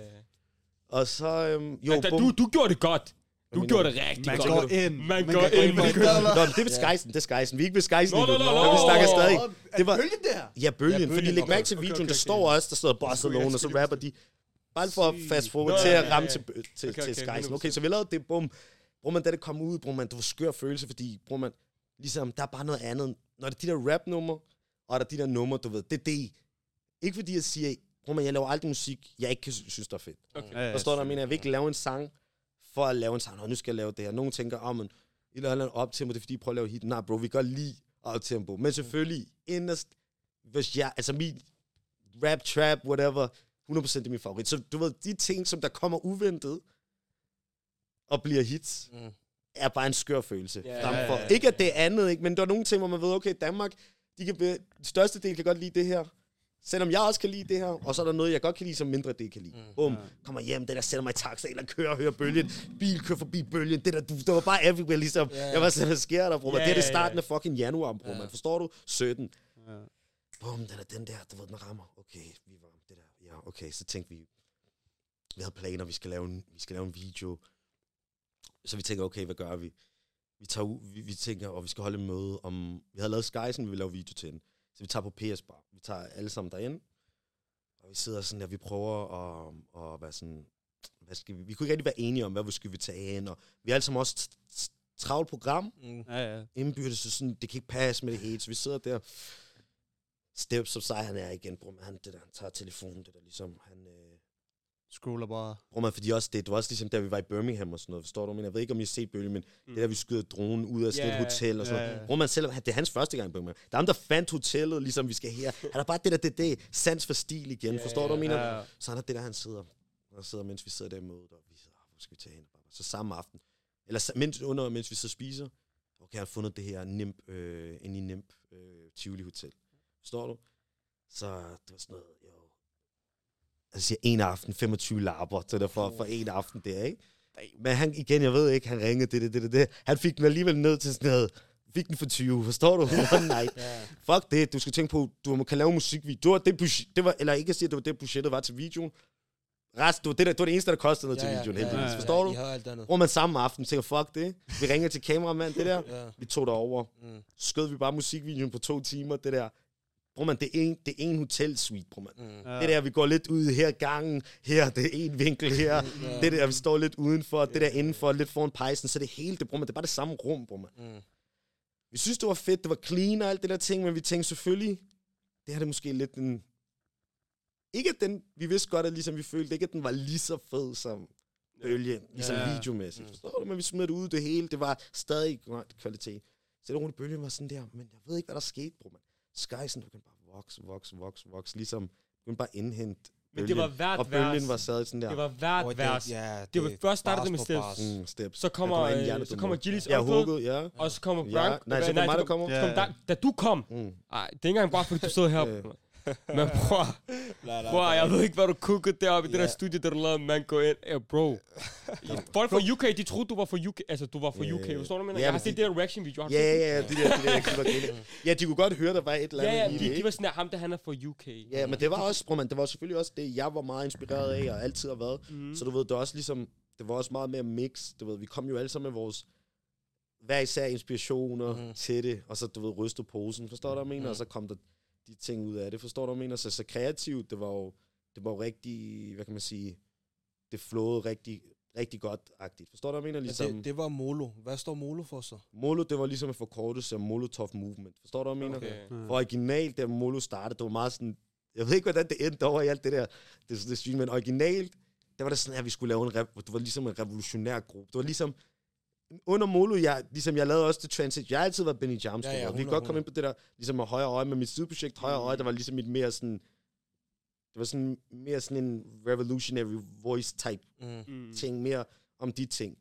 Og så, øhm, jo, da, du, du gjorde det godt. Du gjorde det rigtig Man godt. går ind. Man går ind. Man går ind. Nå, men det er ved Skysen, det er Skysen. Vi er ikke ved Skysen Nå, endnu, nå, nå, nå. men vi snakker stadig. Det var- bølgen der? Ja, bølgen, Ja, fordi bølgen, læg okay. mærke til videoen, der står også, der står Barcelona, så rapper de. Bare for at fast forward til ja, at ja, ramme til, til, Okay, til okay, Skysen. 100%. Okay, så vi lavede det, bum. Bror man, da det kom ud, bror man, det var skør følelse, fordi, bror man, ligesom, der er bare noget andet. Når det er de der rap-numre, og der er de der numre, du ved, det er det. Ikke fordi jeg siger, bror man, jeg laver aldrig musik, jeg ikke synes, der er fedt. Okay. Forstår du, hvad jeg mener? Jeg vil ikke lave en sang, for at lave en sang. Nå, nu skal jeg lave det her. Nogen tænker, oh, men, et eller andet optempo, det er fordi, jeg prøver at lave hit. Nej, bro, vi kan godt lide optempo. Men selvfølgelig, inderst, hvis jeg, altså min rap, trap, whatever, 100% er min favorit. Så du ved, de ting, som der kommer uventet, og bliver hits, Mm. er bare en skør følelse. Ja, Frem ja, for, ja, ja. Ikke at det er andet, ikke? men der er nogle ting, hvor man ved, okay, Danmark, de kan, be- den største del kan godt lide det her. Selvom jeg også kan lide det her, og så er der noget, jeg godt kan lide, som mindre del kan lide. Mm. Bum, Ja. kommer hjem, det der sætter mig i taxa, eller kører og hører bølgen, bil kører forbi bølgen, det der, du, det var bare everywhere, ligesom. Ja. Jeg var sådan, hvad sker der, bror? Ja, det er det starten af fucking januar, bror, Ja. man. Forstår du? 17. Ja. Bum, den er den der, du ved, den rammer. Okay, vi var okay, så tænkte vi, vi havde planer, vi skal lave en, vi skal lave en video. Så vi tænker, okay, hvad gør vi? Vi, tager ud, vi, vi tænker, og vi skal holde et møde om... Vi havde lavet Skysen, vi vil lave video til den. Så vi tager på PS Bar. Vi tager alle sammen derind. Og vi sidder sådan der, vi prøver at, at være sådan... Hvad skal vi? vi kunne ikke rigtig være enige om, hvad vi skulle vi tage ind. Og vi er alle sammen også travlt program Mm. Ja, ja. indbyrdes, så sådan, det kan ikke passe med det hele. Så vi sidder der. Step, som sig, han er igen, bror, man, han, det der, han tager telefonen, det der ligesom, han, øh, Scroller bare. bror, man, fordi også det, det var også ligesom, da vi var i Birmingham og sådan noget, forstår du, men jeg ved ikke, om I har set Bølge, men Mm. det der, vi skyder dronen ud af sådan Ja, et hotel og sådan ja, noget. Bror, man, selv, det er hans første gang i Birmingham. Der er ham, der fandt hotellet, ligesom vi skal her. Han er bare det der, det, det, sans for stil igen, Ja, forstår du, hvad jeg mener? Ja. Så han er det der, han sidder, han sidder, mens vi sidder der i mødet, og vi sidder, "Ah, hvor skal vi tage hen? Så samme aften, eller mens, under, mens vi så spiser, okay, han har fundet det her NIMP, øh, ind i NIMP øh, Tivoli Hotel. Forstår du? Så det var sådan noget, jo. Altså siger en aften, 25 lapper, så derfor for en aften der, ikke? Men han, igen, jeg ved ikke, han ringede det, det, det, det, det. Han fik den alligevel ned til sådan noget, fik den for 20, forstår du? [laughs] One night. Ja. Fuck det, du skal tænke på, du kan lave musikvideo. Det var det, budget, det var, eller ikke at sige, at det var det, budgettet var til videoen. Rest, det var det, der, det, var det eneste, der kostede noget til videoen, heldigvis. ja, ja. Forstår du? Alt andet. Hvor man samme aften tænker, fuck det. Vi ringer til kameramand, det der. Ja. Vi tog derover. Mm. Skød vi bare musikvideoen på to timer, det der. Bror man, det er en, det er en hotelsuite, bror man. Mm. Ja. Det der, vi går lidt ud her gangen, her, det er en vinkel her. Ja. Det der, vi står lidt udenfor, det der indenfor, lidt foran pejsen, så det hele, det, bror man, det er bare det samme rum, bror man. Mm. Vi synes, det var fedt, det var clean og alt det der ting, men vi tænkte selvfølgelig, det her det er måske lidt en... Ikke at den, vi vidste godt, at ligesom vi følte, ikke at den var lige så fed som bølge, ligesom Ja. videomæssigt. Mm. Forstår du? Men vi smed det ud, det hele, det var stadig godt kvalitet. Så det roligt bølgen var sådan der, men jeg ved ikke, hvad der skete, bror, man. Skysen begyndte bare vokse, vokse, vokse, vokse, ligesom begyndte bare at indhente Men det var bølgen. hvert Og bølgen vers. var stadig sådan der. Det var hvert Og vers. ja, Det var først startede det med steps. Mm, steps. Så kommer, øh, hjernedød så kommer. Gillis Ja, hugget, ja. og så kommer ja. Brank. Nej, så var mig, der kommer. så kom, da, da du kom. Mm. [laughs] Ej, det er ikke engang bare, fordi du sidder her. Ja. [laughs] Men bror, bror, jeg ved ikke, hvad du kukkede deroppe i det Ja. der studie, der du lavede, man gå ind. Ja, bro. Folk fra UK, de troede, du var fra UK. Altså, du var fra Ja, UK. ja. Forstår du, mener? Ja, Jeg har men set de- det der reaction video. Ja, det? ja, ja, de der, de der, de var. Ja, de kunne godt høre, der var et eller Ja, andet ja, i det, de, de var sådan, ham der, han er fra UK. Ja, men det var også, bror, man, det var selvfølgelig også det, jeg var meget inspireret af, og altid har været. Mm. Så du ved, det var også ligesom, det var også meget mere mix. Du ved, vi kom jo alle sammen med vores hver især inspirationer Mhm. mm. til det, og så, du ved, ryste posen, forstår du, hvad jeg mener? Mhm. Og så kom der de ting ud af det, forstår du, hvad jeg mener? Så, så kreativt, det var jo, det var jo rigtig, hvad kan man sige, det flowede rigtig, rigtig godt-agtigt. Forstår du, hvad jeg mener? Men Ligesom, det, det var Molo. Hvad står Molo for så? Molo, det var ligesom en forkortelse af Molotov Movement. Forstår du, hvad jeg mener? Okay. For originalt, da Molo startede, det var meget sådan... Jeg ved ikke, hvordan det endte over i alt det der. Det, det stream, men originalt, der var det sådan, at vi skulle lave en... Rev- det var ligesom en revolutionær gruppe. Det var ligesom... Under Molo, jeg, ligesom jeg lavede også det Transit. Jeg har altid været Benny Jams. Ja, Ja, ja, ja, vi kan 100, godt komme ind på det der, ligesom med højre øje, med mit sideprojekt højre øje, der var ligesom mit mere sådan... Det var sådan mere sådan en revolutionary voice type Mm. Mm. ting, mere om de ting.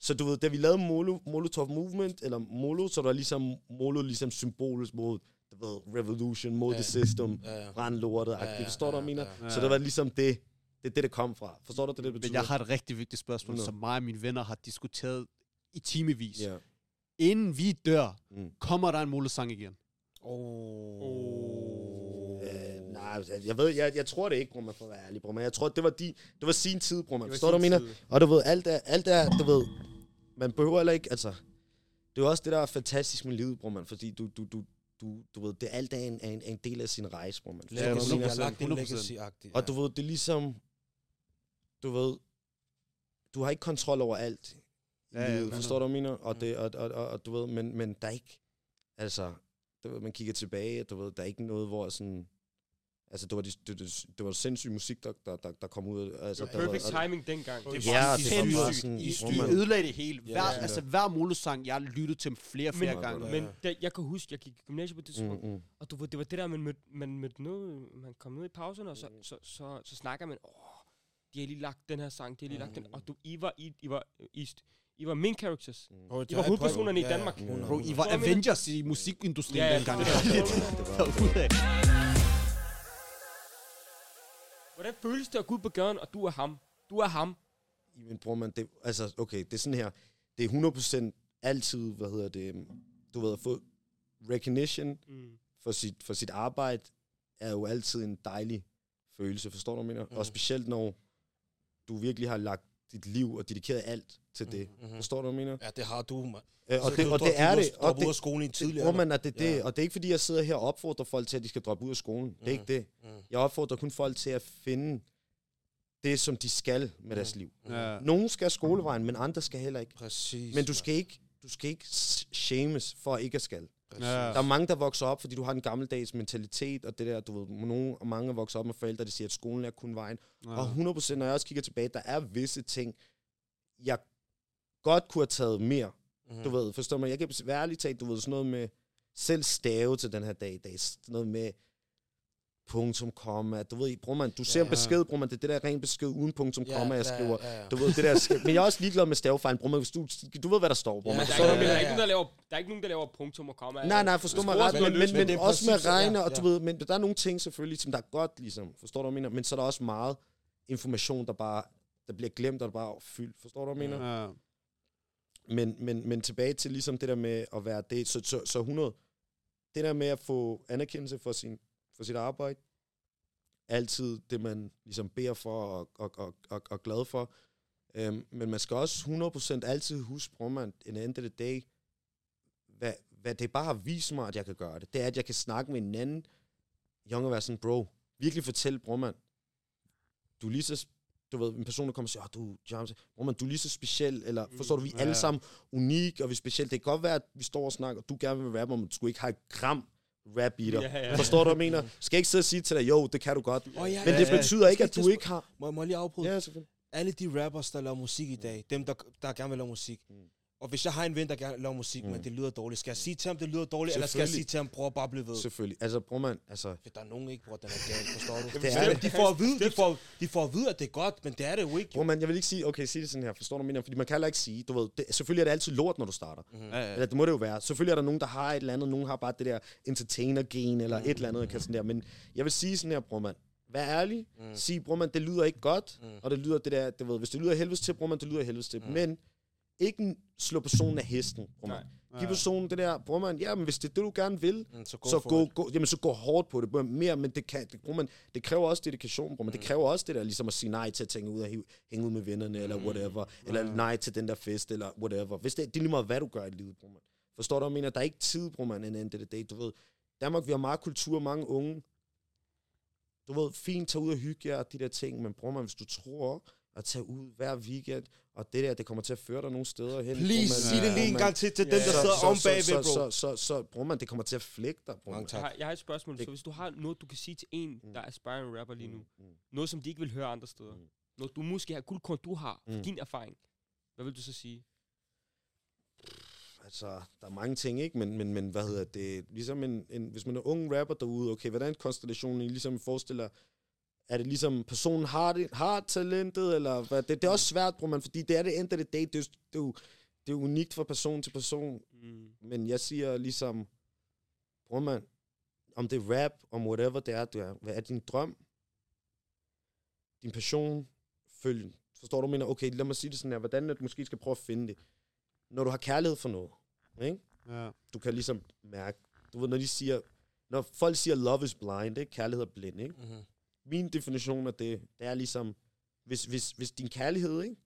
Så du ved, da vi lavede Molo, Molotov Movement, eller Molo, så var der ligesom Molo ligesom symbolisk mod, du ved, revolution, mod Ja. the system, Ja, ja. lortet, Ja, ja, ja, forstår du, hvad jeg ja, mener? ja. Så det var ligesom det, det er det, det kom fra. Forstår du, det, det betyder? Men jeg har et rigtig vigtigt spørgsmål, Nå. som mig og mine venner har diskuteret i timevis. Ja. Inden vi dør, Mm. kommer der en molesang igen. Oh. Øh, nej, altså, jeg ved, jeg, jeg tror det ikke, bror, man får være ærlig, bror, men jeg tror, det var, de, det var sin tid, bror, man. Forstår du, mener? Og du ved, alt er, alt er, du ved, man behøver heller ikke, altså, det er også det, der er fantastisk med livet, bror, man, fordi du, du, du, du, du ved, det alt er en, er en, er en del af sin rejse, bror, man. Ja, Forstår du, hvad jeg mener? 100%, Jeg har lagt en 100%. legacy-agtig. Og du ved, det er ligesom, du ved, du har ikke kontrol over alt. Ja, Ja, ja, ja, men- forstår du, hvad mener? Og, Mm. det, og, og, og, og, du ved, men, men der er ikke, altså, du ved, man kigger tilbage, du ved, der er ikke noget, hvor sådan, altså, det var, de, det, det, det var sindssyg musik, der, der, der, der kom ud altså, Det var der perfect og, timing dengang. Det Ja, var det var sindssygt. sådan, I man- ødelagde det hele. Ja, Hver, ja. altså, hver molesang, jeg har lyttet til dem flere, flere Men- gange. Ja. Men da, jeg kan huske, jeg gik i gymnasiet på det tidspunkt, Mm, mm. og du ved, det var det der, man mødte, man mødte noget, man kom ned i pauserne, og så, så, så, så snakker man, åh, de har lige lagt den her sang, de har lige lagt den, og du, I var, I, I var, I, I var main characters. Bro, I var hovedpersonerne i Danmark. Ja. Bro, I var Avengers i musikindustrien ja, dengang. [laughs] det Det er var det. lidt derudad. Hvordan føles det at gå ud på gaden, og du er ham? Du er ham. Men bror man, det, altså, okay, det er sådan her, det er 100% altid, hvad hedder det, du ved, at få recognition Mm. for sit, for sit arbejde, er jo altid en dejlig følelse, forstår du, hvad jeg mener? Mm. Og specielt når du virkelig har lagt dit liv og dedikeret alt til det. Mhm. Forstår du, hvad jeg mener? Ja, det har du, mand. Øh, og det, og det er det. Og dropper ud af det, skolen i en tidlig hvor alder. man, er det, det, Ja. og det er ikke fordi, jeg sidder her og opfordrer folk til, at de skal droppe ud af skolen. Det er ikke det. Mm. Jeg opfordrer kun folk til at finde det, som de skal med deres liv. Ja. Nogle skal skolevejen, men andre skal heller ikke. Præcis. Men du skal ikke, du skal ikke shames for ikke at skal. Præcis. Ja. Der er mange, der vokser op, fordi du har en gammeldags mentalitet, og det der, du ved, nogle og mange vokser op med forældre, der siger, at skolen er kun vejen. Ja. Og 100%, når jeg også kigger tilbage, der er visse ting, jeg godt kunne have taget mere. Mhm. Du ved, forstår mig? Jeg kan være ærligt talt, du ved, sådan noget med selv stave til den her dag i dag. Sådan noget med punktum, komma. Du ved, bruger man, du ser en Ja. besked, bruger man det, det der ren besked uden punktum, Ja, komma, jeg ja, skriver. ja, ja. Du ved, det der, sk- men jeg er også ligeglad med stavefejl, bruger man, hvis du, du ved, hvad der står, bruger Ja, man. Der er, Så- ikke, nogen- der, er ja, ikke ja. nogen, der, laver, der er ikke nogen, der laver punktum og komma. Nej, nej, forstå mig ret, men, men, men, men det også med præcis, ja, regne, og ja. du ved, men der er nogle ting selvfølgelig, som der er godt, ligesom, forstår du, hvad jeg mener? Men så er der også meget information, der bare, der bliver glemt, og der bare er fyldt, forstår du, hvad jeg mener? Ja. Men, men, men tilbage til ligesom det der med at være det, så, så, så 100, det der med at få anerkendelse for, sin, for sit arbejde, altid det, man ligesom beder for og, og, og, og, og glad for. Øhm, men man skal også 100% altid huske, bruger man, en end of the day, hvad, hvad det bare har vist mig, at jeg kan gøre det, det er, at jeg kan snakke med en anden young og være sådan, bro, virkelig fortælle, bror man, du er lige så, du ved, en person, der kommer og siger, oh, du, James, bror man, du er lige så speciel, eller forstår du, vi er Ja. alle sammen unik, og vi er specielle. Det kan godt være, at vi står og snakker, og du gerne vil rappe, men du skulle ikke have et gram rap i dig. Ja, ja. Forstår du, hvad jeg mener? Skal jeg ikke sidde og sige til dig, jo, det kan du godt. Åh, ja, Men ja, det ja. betyder ikke, at du jeg ikke har... Må, må jeg lige afbryde? Ja, selvfølgelig. Alle de rappers, der laver musik i dag, dem, der, der gerne vil lave musik. Mm. Og hvis jeg har en ven, der gerne vil lave musik, Mm. men det lyder dårligt, skal jeg sige til ham, det lyder dårligt, eller skal jeg sige til ham, bror, bare bliv ved? Selvfølgelig. Altså, bror man, altså... For der er nogen ikke, bror, den er galt, forstår du? Det er det. De får, at vide, de, får, de får at vide, at det er godt, men det er det jo ikke. Bror man, jeg vil ikke sige, okay, sig det sådan her, forstår du, mener? Fordi man kan heller ikke sige, du ved, det, selvfølgelig er det altid lort, når du starter. Mhm. Ja, ja. Eller det må det jo være. Selvfølgelig er der nogen, der har et eller andet, nogen har bare det der entertainer-gen, eller et eller andet, kan sådan der. Men jeg vil sige sådan her, bror man, vær ærlig, Mm. sig, bror man, det lyder ikke godt, Mm. og det lyder det der, du ved, hvis det lyder helvedes til, bror man, det lyder helvedes til. Men ikke slå personen af hesten, bror man. Nej. Giv personen det der, bror man, ja, men hvis det er det, du gerne vil, Mm, så gå så gå, det. gå, jamen, så gå hårdt på det. Bror, Mere, men det, kan, det, bror, man, det kræver også dedikation, bror. Men det kræver også det der, ligesom at sige nej til at tænke ud og hive- hænge ud med vennerne, eller whatever. Eller nej til den der fest, eller whatever. Hvis det, det er lige meget, hvad du gør i livet, bror. Man. Forstår du, jeg mener? Der er ikke tid, bror, man, en end det dag. Du ved, Danmark, vi har meget kultur, mange unge. Du ved, fint, tage ud og hygge jer, de der ting, men bror, man, hvis du tror at tage ud hver weekend, og det der, det kommer til at føre dig nogle steder hen. Please, sig det lige en gang til, til Ja, dem, der sidder om bagved, så, bro. så, så, så, så, bror, man, det kommer til at flække dig, bror. Mange man. Jeg har, jeg har et spørgsmål. Det- Så hvis du har noget, du kan sige til en, der er aspiring rapper lige nu, Mm, mm. noget, som de ikke vil høre andre steder, Mm. noget, du måske har guldkorn, du har, Mm. din erfaring, hvad vil du så sige? Altså, der er mange ting, ikke? Men, men, men hvad hedder det? Ligesom en, en, hvis man er ung rapper derude, okay, hvordan er konstellationen I ligesom forestiller? Er det ligesom, personen har, det, har talentet, eller hvad? Det, det er også svært, bror man, fordi det er det end af det dag. Det, er det, er jo, det er unikt fra person til person. Mm. Men jeg siger ligesom, bror man, om det er rap, om whatever det er, du er, hvad er din drøm? Din passion? Følg. Forstår du, mener? Okay, lad mig sige det sådan her. Hvordan du måske skal prøve at finde det. Når du har kærlighed for noget, ikke? Ja. du kan ligesom mærke, du ved, når de siger, når folk siger, love is blind, ikke? kærlighed er blind, ikke? Mhm. Min definition af det, det er ligesom, hvis, hvis, hvis din kærlighed, ikke?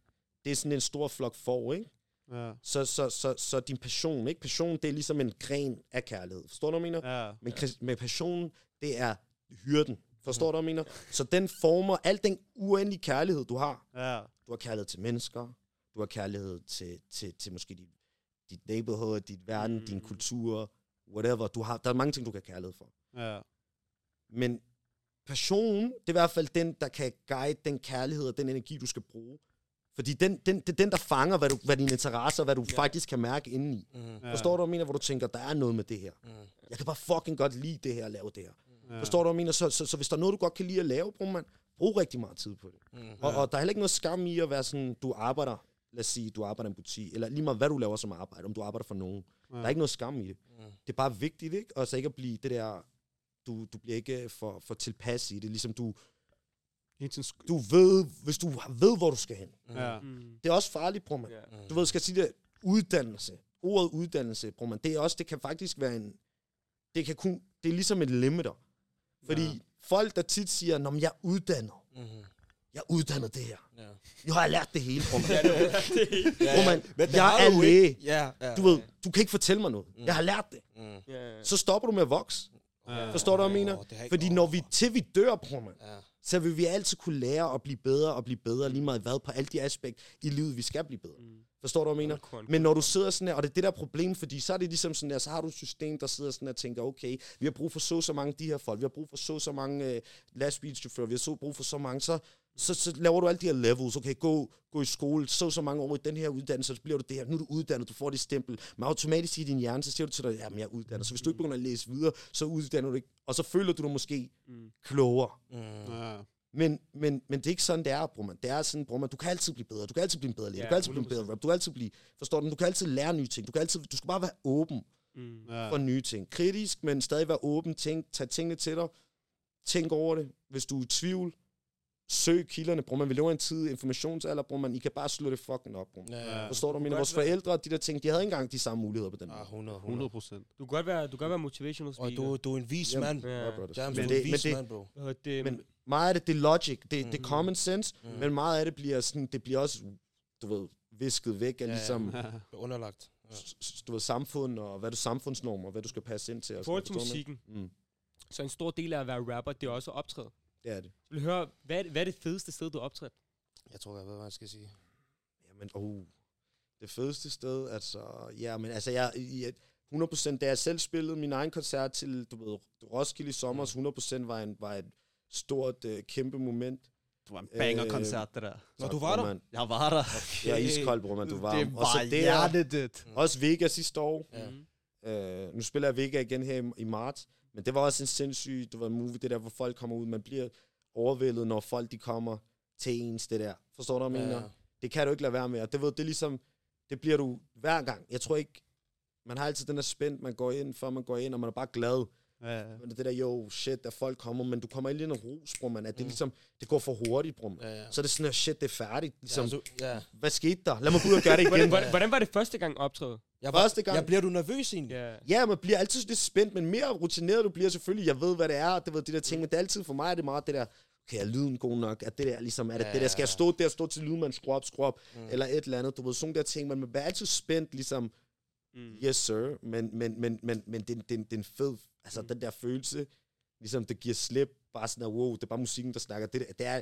det er sådan en stor flok får, ikke? Ja. Så, så, så, så din passion, ikke? Passion, det er ligesom en gren af kærlighed. Forstår du, hvad jeg mener? Ja. Men med passionen, det er hyrden. Forstår du, hvad jeg mener? [laughs] Så den former al den uendelige kærlighed, du har. Ja. Du har kærlighed til mennesker. Du har kærlighed til, til, til måske dit, dit neighborhood, dit verden, mm. din kultur, whatever. Du har, der er mange ting, du kan have kærlighed for. Ja. Men passionen, det er i hvert fald den, der kan guide den kærlighed og den energi, du skal bruge. Fordi den, den, det er den, der fanger, hvad, du, hvad dine interesser, hvad du ja. faktisk kan mærke indeni. Mhm. Ja. Forstår du, hvad jeg mener, hvor du tænker, der er noget med det her. Mhm. Jeg kan bare fucking godt lide det her, at lave det her. Ja. Forstår du, hvad jeg mener? Så, så, så hvis der er noget, du godt kan lide at lave, brug, man, brug rigtig meget tid på det. Mhm. Og, og der er heller ikke noget skam i at være sådan, du arbejder, lad os sige, du arbejder i en butik, eller lige meget hvad du laver som arbejde, om du arbejder for nogen. Ja. Der er ikke noget skam i det. Mhm. Det er bare vigtigt, ikke? Og så ikke at blive det der, du, du bliver ikke for, for tilpas i det. Ligesom du, du ved, hvis du ved, hvor du skal hen. Ja. Mm. Det er også farligt, bror man. Ja. Du ved, skal jeg sige det, uddannelse. Ordet uddannelse, bror man, det er også, det kan faktisk være en, det kan kun, det er ligesom et limiter. Fordi Ja. folk, der tit siger, når jeg er uddannet, Mhm. jeg er uddannet det her. Ja. Jeg har lært det hele, bror. man. Ja, [laughs] Bror, man, jeg er læge. Ja, ja. Du ved, du kan ikke fortælle mig noget. Mm. Jeg har lært det. Mm. Ja. Så stopper du med at vokse. Ja. Forstår du, hvad jeg mener? ikke- Fordi når vi, til vi dør, bror, man, Ja. så vil vi altid kunne lære at blive bedre og blive bedre, lige meget hvad, på alle de aspekter i livet, vi skal blive bedre. Mm. Forstår du, hvad jeg mener? Men når du sidder sådan her, og det er det der problem, fordi så er det ligesom sådan her, så har du et system, der sidder sådan her og tænker, okay, vi har brug for så så mange af de her folk, vi har brug for så så mange øh, lastbilchauffører, vi har så brug for så mange, så, så, så laver du alle de her levels, okay, gå, gå i skole, så så mange år i den her uddannelse, så bliver du det her, nu er du uddannet, du får det stempel, men automatisk i din hjerne, så siger du til dig, jamen jeg er uddannet, så hvis du ikke begynder at læse videre, så uddanner du ikke, og så føler du dig måske Mm. klogere. Mm. Ja. Men, men, men det er ikke sådan, det er, bror man. Det er sådan, bror man, du kan altid blive bedre. Du kan altid blive en bedre læge. Ja, du kan altid blive en 100%. bedre rap. Du kan altid blive, forstår du? Du kan altid lære nye ting. Du, kan altid, du skal bare være åben Mm. For nye ting. Kritisk, men stadig være åben. Tænk, tag tingene til dig. Tænk over det. Hvis du er i tvivl, søg kilderne. Bror man, vi lever i en tid informationsalder, bror man. I kan bare slå det fucking op, bror. Ja, ja. Forstår du, mine? Vores være- forældre, de der ting, de havde ikke engang de samme muligheder på den Ah, måde. 100, 100. 100 procent. Du kan godt være, du kan være motivational Og speaker. du, du er en vis Jamen, mand. Ja. Ja, brothers. James, men du er det, en men vis mand, bro. Det? men meget af det, det er logic, det, det er Mhm. common sense, Mm. men meget af det bliver sådan, det bliver også, du ved, visket væk af Ja, ligesom, [laughs] Ja. Underlagt. Ja. du ved, samfund, og hvad er det samfundsnormer, hvad du skal passe ind til. I Og forhold til sådan noget, musikken, du? Mm, så en stor del af at være rapper, det er også at optræde. Det er det. Jeg vil høre, hvad er, det, hvad er det fedeste sted, du har optrådt? Jeg tror, jeg ved, hvad jeg skal sige. Jamen, oh, det fedeste sted, altså, ja, men altså, jeg, jeg 100%, da jeg selv spillede min egen koncert til, du ved, Roskilde i sommer, 100% var, en, var et stort, uh, kæmpe moment. Det var en banger-koncert, det der. Tak, du var der? Jeg var der. Jeg er iskold, bror, man, du var. Det og så var det er, hjertet. også Vega sidste år. Ja. Mm. Øh, nu spiller jeg Vega igen her i, i marts, men det var også en sindssyg, det var en movie, det der, hvor folk kommer ud, man bliver overvældet, når folk de kommer til ens, det der. Forstår du, hvad jeg Ja. mener? Det kan du ikke lade være med, og det, ved, det er ligesom, det bliver du hver gang. Jeg tror ikke, man har altid den der spændt, man går ind, før man går ind, og man er bare glad. Ja. Men det der, jo, shit, der folk kommer, men du kommer ind i en ros, bror, man. At det Mm. ligesom, det går for hurtigt, bror. Ja, ja. Så er det sådan, at shit, det er færdigt. Ligesom, ja, så, ja. hvad skete der? Lad mig gå ud og gøre det Hvordan, igen. hvordan, hvordan var det første gang optræde? Jeg, Første gang. Jeg bliver du nervøs egentlig? Ja. Ja, man bliver altid lidt spændt, men mere rutineret du bliver selvfølgelig. Jeg ved, hvad det er, det ved de der ting, men det er altid for mig, er det meget det der, okay, er lyden god nok? Er det der, ligesom, er det, Ja, det der, skal jeg ja. stå der, stå til lyden, man skruer op, skruer op, Mm. eller et eller andet, du ved, sådan der ting, men man bliver altid spændt, ligesom, Mm. yes sir, men, men, men, men, men det, det, det er en fed, altså Mm. den der følelse, ligesom det giver slip, bare sådan, at, wow, det er bare musikken, der snakker, det, der, det er,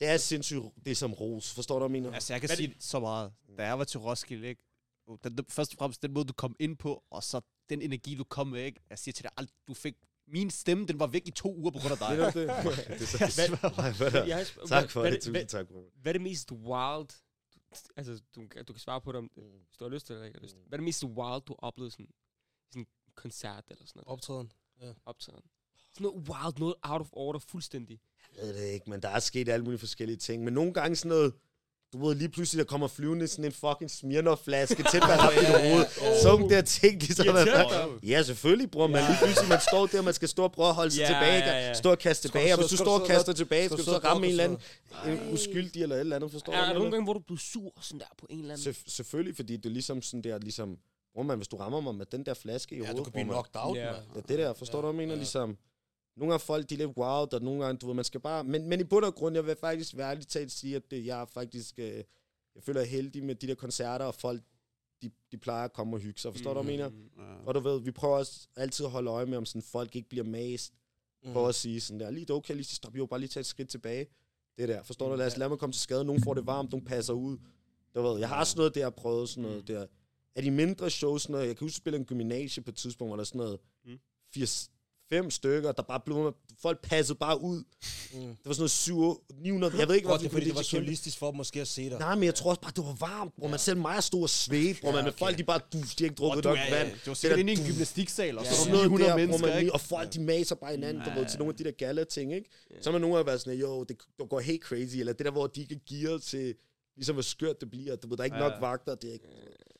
det er sindssygt, det er som ros, forstår du, hvad jeg mener? Altså, jeg kan Hvad sige så meget. Da jeg var til Roskilde, ikke? Oh, Den, den, først og fremmest den måde, du kom ind på, og så den energi, du kom med, ikke? Jeg siger til dig, alt, du fik... Min stemme, den var væk i to uger på grund af dig. Det er det. [laughs] det er så, hvad der? sp- Tak for hvad, det, hvad, tusind tak, bro. hvad er det mest wild? Altså, du, du kan svare på det, om, hvis du har lyst til det eller ikke har lyst. Hvad er det mest wild, du har oplevet sådan, sådan en koncert eller sådan noget? Optræden. Optræden. Sådan noget wild, noget out of order, fuldstændig. Jeg ved det ikke, men der er sket alle mulige forskellige ting. Men nogle gange sådan noget, du ved, lige pludselig der kommer flyvende sådan en fucking Smirnoff-flaske til at op [laughs] i dit hoved. Sådan der ting, at Irriterer dig? Ja, selvfølgelig, bror. Men lige pludselig, man står der, man skal stå og prøve at holde sig tilbage. Stå og kaste du tilbage. Og så- hvis du står du og så- kaster tilbage, skal du du så så ramme en eller anden en uskyldig eller et eller andet, forstår Er der du? nogle gange, hvor du blev sur sådan der på en eller anden? Selvf- Selvfølgelig, fordi det er ligesom sådan der, ligesom, bror man, hvis du rammer mig med den der flaske i hovedet, du kan blive man, knocked out, Ja. det der, forstår du, hvad jeg mener? Ligesom, nogle af folk, de er lidt wild, og nogle gange, du ved, man skal bare... Men, men i bund og grund, jeg vil faktisk være ærligt talt sige, at det, jeg er faktisk... Øh, jeg føler jeg heldig med de der koncerter, og folk, de, de plejer at komme og hygge sig. Forstår du, hvad jeg mener? Ja. Og du ved, vi prøver også altid at holde øje med, om sådan, folk ikke bliver mast Mm. for at sige sådan der, lige det okay, lige stop, jo, bare lige tage et skridt tilbage. Det der, forstår du? Lad os lade mig komme til skade. Nogen får det varmt, nogen passer ud. Du ved, jeg har sådan noget der, prøvet sådan noget der. Af de mindre shows, sådan noget, jeg kan huske spille en gymnasie på et tidspunkt, hvor der er sådan noget Mm. 80, fem stykker, der bare blev, folk passede bare ud. Mm. Det var sådan noget 7, 900, jeg ved ikke, hvorfor det fordi, det var realistisk for dem måske at se dig. Nej, men jeg tror også bare, det var varmt, hvor man selv mig stod og svedte, hvor Ja, man med okay. folk, de bare, du, de har ikke drukket du nok vand. Du var sikkert der inde i en du- gymnastiksal, og Ja, så sådan var noget der 900 der, mennesker, man, ikke? og folk, de maser bare hinanden, du Ja, ved, til ja. nogle af de der gala ting, ikke? Så er man nogle af været sådan, jo, det det går helt crazy, eller det der, hvor de ikke er gearet til, ligesom hvor skørt det bliver, du ved, der er ikke Ja. nok vagter, det er ikke...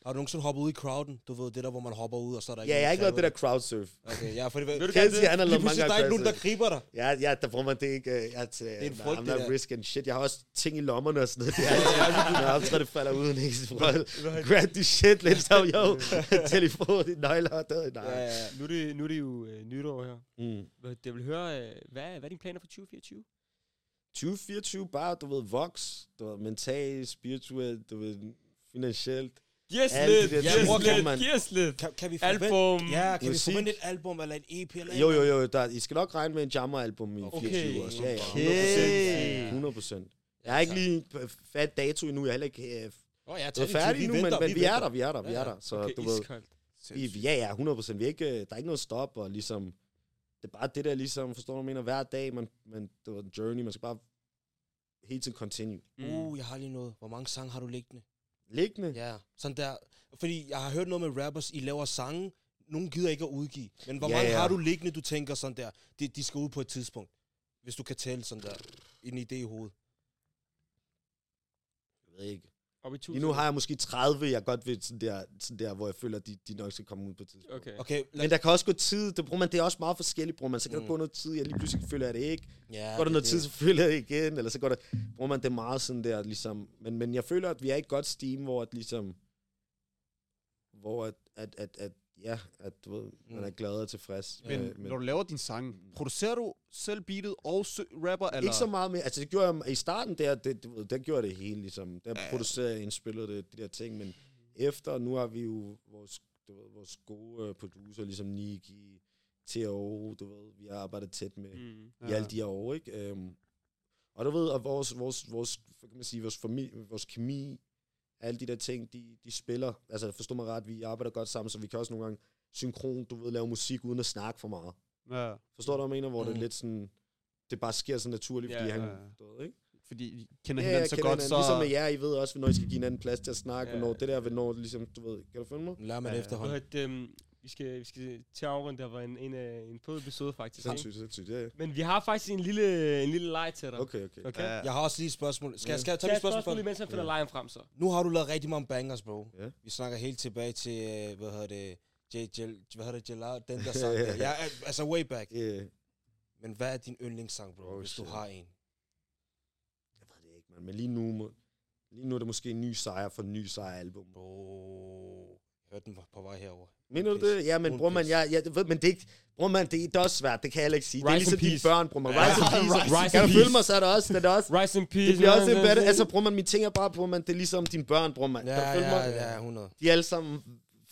Har du nogensinde hoppet ud i crowden? Du ved, det der, hvor man hopper ud, og så er der Ja, jeg har ikke lavet det der. der crowdsurf. Okay, ja, for det Vil du Kenzie, det? han har lavet mange pludselig, der er ikke nogen, der griber dig. Ja, ja, der bruger man det ikke. øh, Jeg, til, er en nah, frygt, I'm det not der. risking shit. Jeg har også ting i lommerne og sådan noget. Det er, når jeg optræder, det falder ud. Ikke? Grab this shit, let's have yo. Telefon, dit nøgler. Det, nej. Ja, ja. Nu er det, nu er det jo øh, nytår her. Mm. Hvad- Jeg vil høre, øh, hvad, hvad er dine planer for 2024? 2024 bare, du ved, voks, du ved, mentalt, spirituelt, du ved, finansielt. Giv os lidt, giv os kan lidt, giv os lidt. Kan, kan vi forvente, Album. Ja, kan vi forvente et album eller et EP eller Jo, jo, jo, der, I skal nok regne med en jammer-album i Okay. 24 år. Ja, ja, 100%. Okay. 100 procent. Jeg har ikke lige fat dato endnu, jeg er heller ikke øh, Åh, ja, tid. færdig Vi nu, men, men vi er venter. der, vi er der, vi Ja, er ja. der. Så Okay, du ved, vi, vi- ja, ja, 100 procent. Vi er ikke, øh, der er ikke noget stop, og ligesom, det er bare det der ligesom, forstår du, mener, hver dag, man, man, det var en journey, man skal bare hele tiden continue. Mm. Uh, jeg har lige noget. Hvor mange sange har du liggende? Liggende? Ja, sådan der. Fordi jeg har hørt noget med rappers, I laver sange, nogle gider ikke at udgive. Men hvor Ja, mange ja. har du liggende, du tænker sådan der, de, de skal ud på et tidspunkt? Hvis du kan tælle sådan der, en idé i hovedet. Jeg ved ikke. Op i 1000. Lige nu har jeg måske 30, jeg godt ved, sådan der, sådan der hvor jeg føler, at de, de nok skal komme ud på et tidspunkt. Okay. Okay, Men der kan også gå tid, det, bruger man, det er også meget forskelligt, bruger man. Så kan Mm. der gå noget tid, jeg lige pludselig føler jeg det ikke. ja, går der det- noget det- tid, så føler jeg det igen, eller så går der, bruger man det meget sådan der, ligesom, men, men jeg føler, at vi er i et godt steam, hvor at ligesom, hvor at, at, at, at ja, at du ved, man Mm. er glad og tilfreds. Men med- med- når du laver din sang, producerer du selv beatet og rapper, eller? Ikke så meget mere, altså det gjorde jeg i starten der, det, du ved, der gjorde det hele, ligesom, der Ja. producerede jeg, indspillede det, de der ting, men efter, nu har vi jo vores, du ved, vores gode uh, producer, ligesom Niki, TO, du ved, vi har arbejdet tæt med, Mm. i alle de her år, ikke? Um, og du ved, at vores, vores, vores, hvad kan man sige, vores, familie, vores kemi, alle de der ting, de, de spiller. Altså, forstå mig ret, vi arbejder godt sammen, så vi kan også nogle gange synkron, du ved, lave musik uden at snakke for meget. Ja, Forstår du, hvad jeg mener? Hvor mm. det er Mm. lidt sådan, det bare sker så naturligt, fordi ja, han, ja. du ved, ikke? fordi I kender Ja, hinanden jeg så kender godt, hinanden. så... Ligesom med jer, I ved også, hvornår I skal give hinanden plads til at snakke, Ja. hvornår det der, hvornår, ligesom, du ved, kan du følge mig? Lad mig Ja, efterhånden. Det, øhm, vi skal, vi skal til at afrunde, der var en, en, øh, en fed episode faktisk. Sindssygt, sindssygt, ja, ja. Men vi har faktisk en lille, en lille leg til dig. Okay, okay. Okay? Ja. Jeg har også lige et spørgsmål. Skal, Ja. skal jeg tage et spørgsmål spørgsmål, imens han finder Ja. lejen frem så. Nu har du lavet rigtig mange bangers, bro. Ja. Vi snakker helt tilbage til, øh, hvad hedder det, J, J, hvad hedder det, Jalal, den der sang [laughs] der. Ja, øh, altså way back. Yeah. Men hvad er din yndlingssang, bro, Oh, hvis du shit. har en? Jeg ved det ikke, man. Men lige nu, må, lige nu er det måske en ny sejr for en ny sejr-album. Bro, jeg hørte den var på vej herover. Mener du det? Ja, men bror man, jeg, jeg ved, men det er ikke, bror man, det er, også svært, det kan jeg heller ikke sige. det er Rise ligesom in dine børn, bror man. Ja. Rise in peace. Rise Kan in du følge peace. mig, så er det også, det er også, Rise in peace. det bliver også en bedre, altså bror man, mine ting er bare, bror man, det er ligesom dine børn, bror man. Ja, Kan du følge ja, mig? ja, 100. De er alle sammen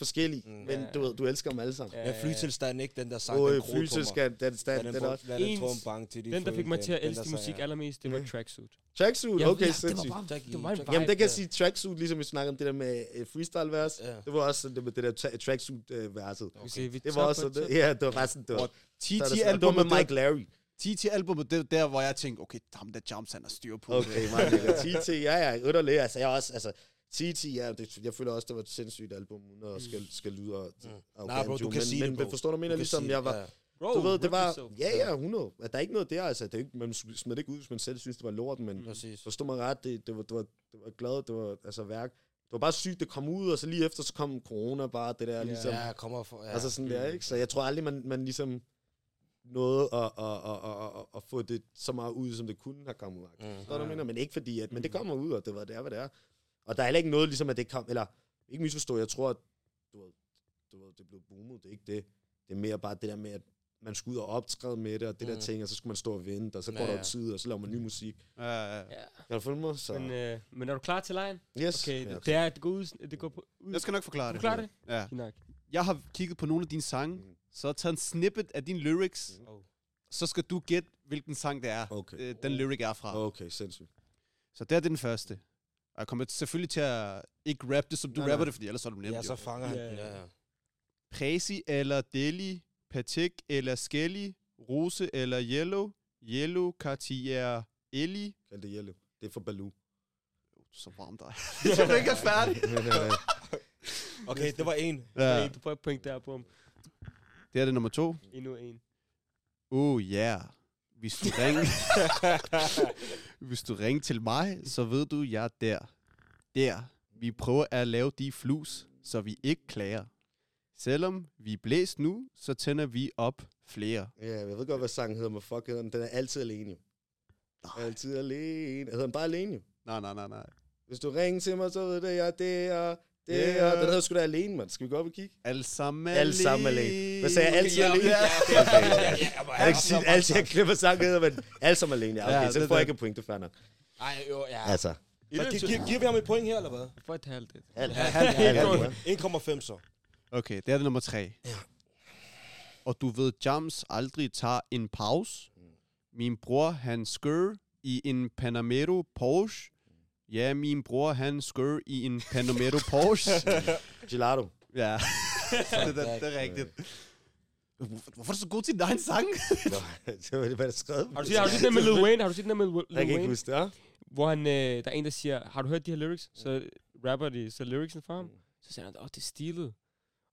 forskellige, Mm. men Ja. du ved, du elsker dem alle sammen. Ja, Men flytilstand, ikke den der sang, Åh, den flyselskab, den stand, den, den også. den Ens- tro en bang til de Den, der fik mig til at den elske musik ja. allermest, det var Ja. Tracksuit. Tracksuit, Ja, okay, ja, det sindssygt. var bare, det var en vibe. Jamen, det kan jeg sige, tracksuit, ligesom vi snakkede om det der med øh, freestyle-vers. Ja. Det var også det med det der tra- tracksuit-verset. Vi Det var også sådan, ja, det var bare sådan, det var, det det var med Mike Larry. TT-albumet, det er der, hvor jeg tænkte, okay, ham der Jams, han har styr på Okay, det. meget lækkert. TT, ja, ja, underlig. Altså, jeg også, altså, TT, ja, det, jeg føler også, det var et sindssygt album, uden at skal, skal lyde og, og Nej, bro, du kan men, sige men, det, bro. Men forstår du, mener, Du ligesom jeg var, ja. Bro, du ved, det var, ja, ja, 100. At der er ikke noget der, altså, det er ikke, man smider det ikke ud, hvis man selv synes, det var lort, men Præcis. forstå mig ret, det, det, var, det, var, det var glad, det var altså værk. Det var bare sygt, det kom ud, og så lige efter, så kom corona bare, det der, Ja. ligesom, Ja, kommer for... Ja. Altså sådan der, ikke? Så jeg tror aldrig, man, man ligesom nåede at, at, at, at, at, at få det så meget ud, som det kunne have kommet ud. Mm. Mm. Så der mener, men ikke fordi, at, men det kommer ud, og det var det er, hvad det er. Og der er heller ikke noget, ligesom at det kom, eller ikke misforstå, jeg tror, at du ved, du ved, det blev boomet, det er ikke det. Det er mere bare det der med, at man skulle ud og optræde med det, og det mm. Mm. der ting, og så skulle man stå og vente, og så går Ja, der ja. jo tid, og så laver man ny musik. Ja, ja, ja. Ja. Kan du følge mig? Så, Men, øh, men er du klar til lejen? yes. Okay, Ja, det er, det går ud, det går på, ud. Jeg skal nok forklare Du det. klarer det? Ja. Nok. Jeg har kigget på nogle af dine sange, Mm. så jeg har taget en snippet af dine lyrics, Mm. Oh. så skal du gætte, hvilken sang det er, Okay. øh, den lyric er fra. Okay, sindssygt. Så det er den første. Jeg kommer selvfølgelig til at ikke rap det, som du Nej, nej. rapper det, fordi ellers er du nemt. Ja, så fanger han Ja, ja. Ja. Presi eller Deli, Patek eller Skelly, Rose eller Yellow, Yellow, Cartier, Ellie. Kald det Yellow. Det er for Baloo. Du er så varm dig. [laughs] så du ikke er færdig. [laughs] Øh, Okay, det var en. Ja. Ja. Du får et point der på ham. Det er det nummer to. Endnu en. Oh yeah. Hvis du ringer, [laughs] hvis du ringer til mig, så ved du, jeg er der. Der. Vi prøver at lave de flus, så vi ikke klager. Selvom vi er blæst nu, så tænder vi op flere. Ja, jeg ved godt, hvad sangen hedder, men fuck hedder den. Den er altid alene. Nej. Altid alene. Hedder den bare alene. Nej, nej, nej, nej. Hvis du ringer til mig, så ved det, jeg er der. Det er, den hedder sgu da alene, mand. Skal vi gå op og kigge? Alle sammen Alle sammen alene. Hvad sagde jeg? Altid alene? ja, ja, Okay, ja, Jeg kan ikke sige, altid jeg klipper sangen hedder, men alle sammen alene. Ja, Ja, okay, så det får er jeg ikke en point, det er fair nok. Ej, jo, ja. Altså, Så gi- gi- Giver vi ham et point her, eller hvad? For et halvt. et. alt, 1,5 så. Okay, det er det nummer tre. Ja. Og du ved, Jams aldrig tager en pause. Mm. Min bror, han skør i en Panamero Porsche. Ja, min bror, han skør i en Panamero Porsche. [laughs] Gelato. ja, [laughs] det, det, det er rigtigt. Hvorfor er du så god til din egen sang? [laughs] Nå, det var det, skrev. Har du set, har du set den med Lil Wayne? Har du set den med Lil Jeg kan ikke Wayne? huske det, ja? Hvor han, øh, der er en, der siger, har du hørt de her lyrics? Så rapper de så lyricsen for ham. Så siger han, åh, det er stilet.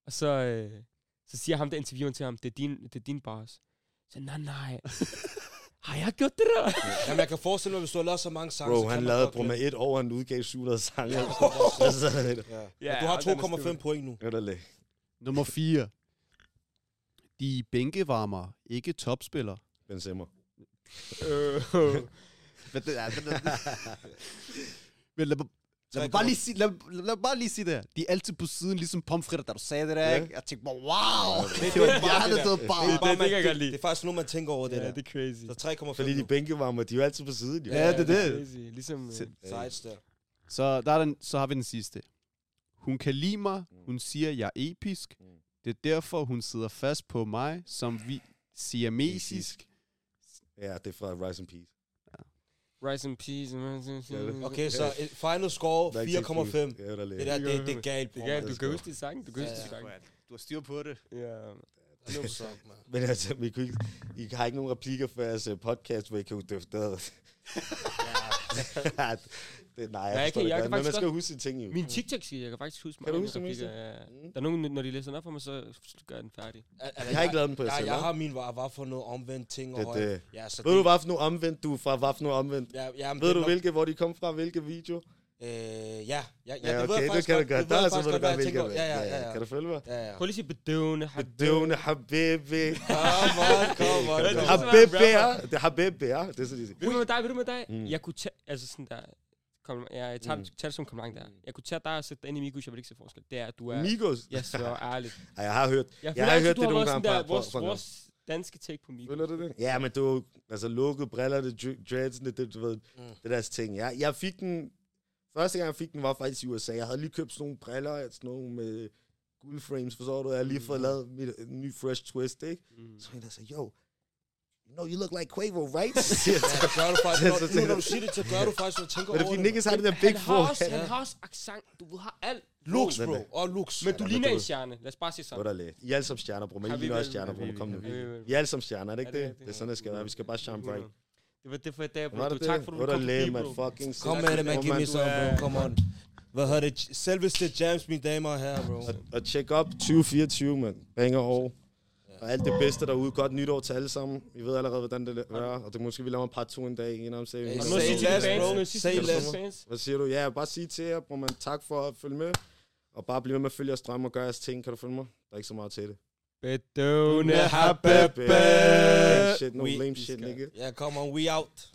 Og så, øh, så siger ham, der interviewen til ham, det er din, det er din bars. Så nej, nej. Har jeg gjort det der? [laughs] Jamen, jeg kan forestille mig, hvis du har lavet så mange sange, Bro, så han lavede Brumma glemme- 1 år, han udgav 700 sange. Ja. [laughs] Ja. Ja, Og du har og den er 2,5 stupid. point nu. underligt. Nummer 4. De bænkevarmer, ikke topspiller. Benzema. Øh, [laughs] Men det er, det er, Men lad mig, lad mig bare lige sige, lad, lad, mig bare lige sige det her. De er altid på siden, ligesom pomfritter, da du sagde det der, ikke? Jeg tænkte bare, wow! Det- Det var det er bare det det, der. det. Det er, det kan jeg det, er faktisk nu, man tænker over det ja, der. det er crazy. Så 3,5 Fordi de bænkevarmer, de er jo altid på siden. Jo. Ja, det er det. Crazy. Ligesom, øh, Sides der. Så, der er den, så har vi den sidste. Hun kan lide mig. Mm. Hun siger, jeg er episk. Mm. Det er derfor, hun sidder fast på mig, som vi siger mesisk. Ja, det er fra Rise and Peace. Rise in peace. Okay, så et final score Der er ikke 4,5. set Ja, der er Det der, det, det er galt, Det er galt, du kan huske de sang. Du kan huske de ja. sang. Du har styr på det. Ja. No suck, man. Men altså, vi kunne ikke, I har ikke nogen replikker for jeres øh, podcast, hvor I kan udøfte det. [laughs] det. Nej, jeg, jeg forstår kan- det jeg godt, kan men man skal huske sine ting jo. Min TikTok siger, jeg kan faktisk huske Kan du mange huske replikker, ja. Mm. Der er nogen, når de læser den op for mig, så gør jeg den færdig. Al- al- Jeg har ikke lavet den på jer jeg, selv, jeg hva'? har min var, var for noget omvendt ting. Det, og det. Ja, så Ved du, hvad for nogle omvendt du er fra? Hvad for nogle omvendt? Ja, ja, Ved det du, er nok- hvilke, hvor de kom fra? Hvilke video? Øh, ja, ja, ja, Ja, det jeg okay, det faktisk kan du godt. godt. Det Der jeg så faktisk ved du godt, godt, jeg hvilke. Ja, ja, ja. Kan du følge mig? Ja, ja. Prøv lige at sige bedøvende. Bedøvende habibi. Come on, come on, Det er Habibi, ja. Det er habibi, ja. Det er sådan, de siger. Ved du med dig, ved du med dig? Mm. Jeg kunne tage, altså sådan der, kom, ja, jeg tager, Mm. mm. tager det som kompliment der. Jeg kunne tage dig og sætte dig ind i Migos, jeg vil ikke se forskel. Det er, at du er, Migos. jeg svær ærligt. [laughs] Ej, jeg har hørt. Jeg, Jeg har altid, hørt det nogle gange der, fra- vores, fra- fra- vores danske take på Migos. Føler du det? Ja, men du, altså lukket briller, det dr- dreads, det, det, du ved, Mm. det deres ting. Jeg, jeg fik den, første gang jeg fik den var faktisk i USA. Jeg havde lige købt sådan nogle briller, sådan nogle med guldframes, forstår du? Jeg har lige fået lavet mit øh, ny fresh twist, ikke? Mm. Så en der sagde, yo, you know you look like Quavo, right? Det gør du faktisk. Når, du siger det, så gør du faktisk, når du tænker Men det er over har det der big forehead. han har også accent. Du har alt. Lux, bro. Og lux. Men du ligner en stjerne. Lad os bare sige sådan. Underligt. I er alle sammen stjerner, bror. Men I ligner også stjerner, bror. Kom nu. vi- I er alle sammen stjerner, er det ikke det det? er sådan, det skal være. Vi skal bare shine bright. Det var det for i dag, bro. Var Du, det tak for, at du kom forbi, man. bro. Fucking Kom med det, man. Give me man- some, bro. Come on. Hvad hedder det? Selveste Jams, mine damer og herrer, bro. Og, tjek op 2024, mand. Banger år. Og alt det bedste derude. Godt nytår til alle sammen. Vi ved allerede, hvordan det er. Og det måske vi laver en part 2 en dag. You know what I'm saying? Hey, Say less, bro. Say less. fans? Hvad siger du? Ja, bare sige til jer, bror man. Tak for at følge med. Og bare blive ved med at følge jeres drømme og gøre jeres ting. Kan du følge mig? Der er ikke så meget til det. Lame habibi. shit, no We- lame shit, nigga. Ja, come on, we out.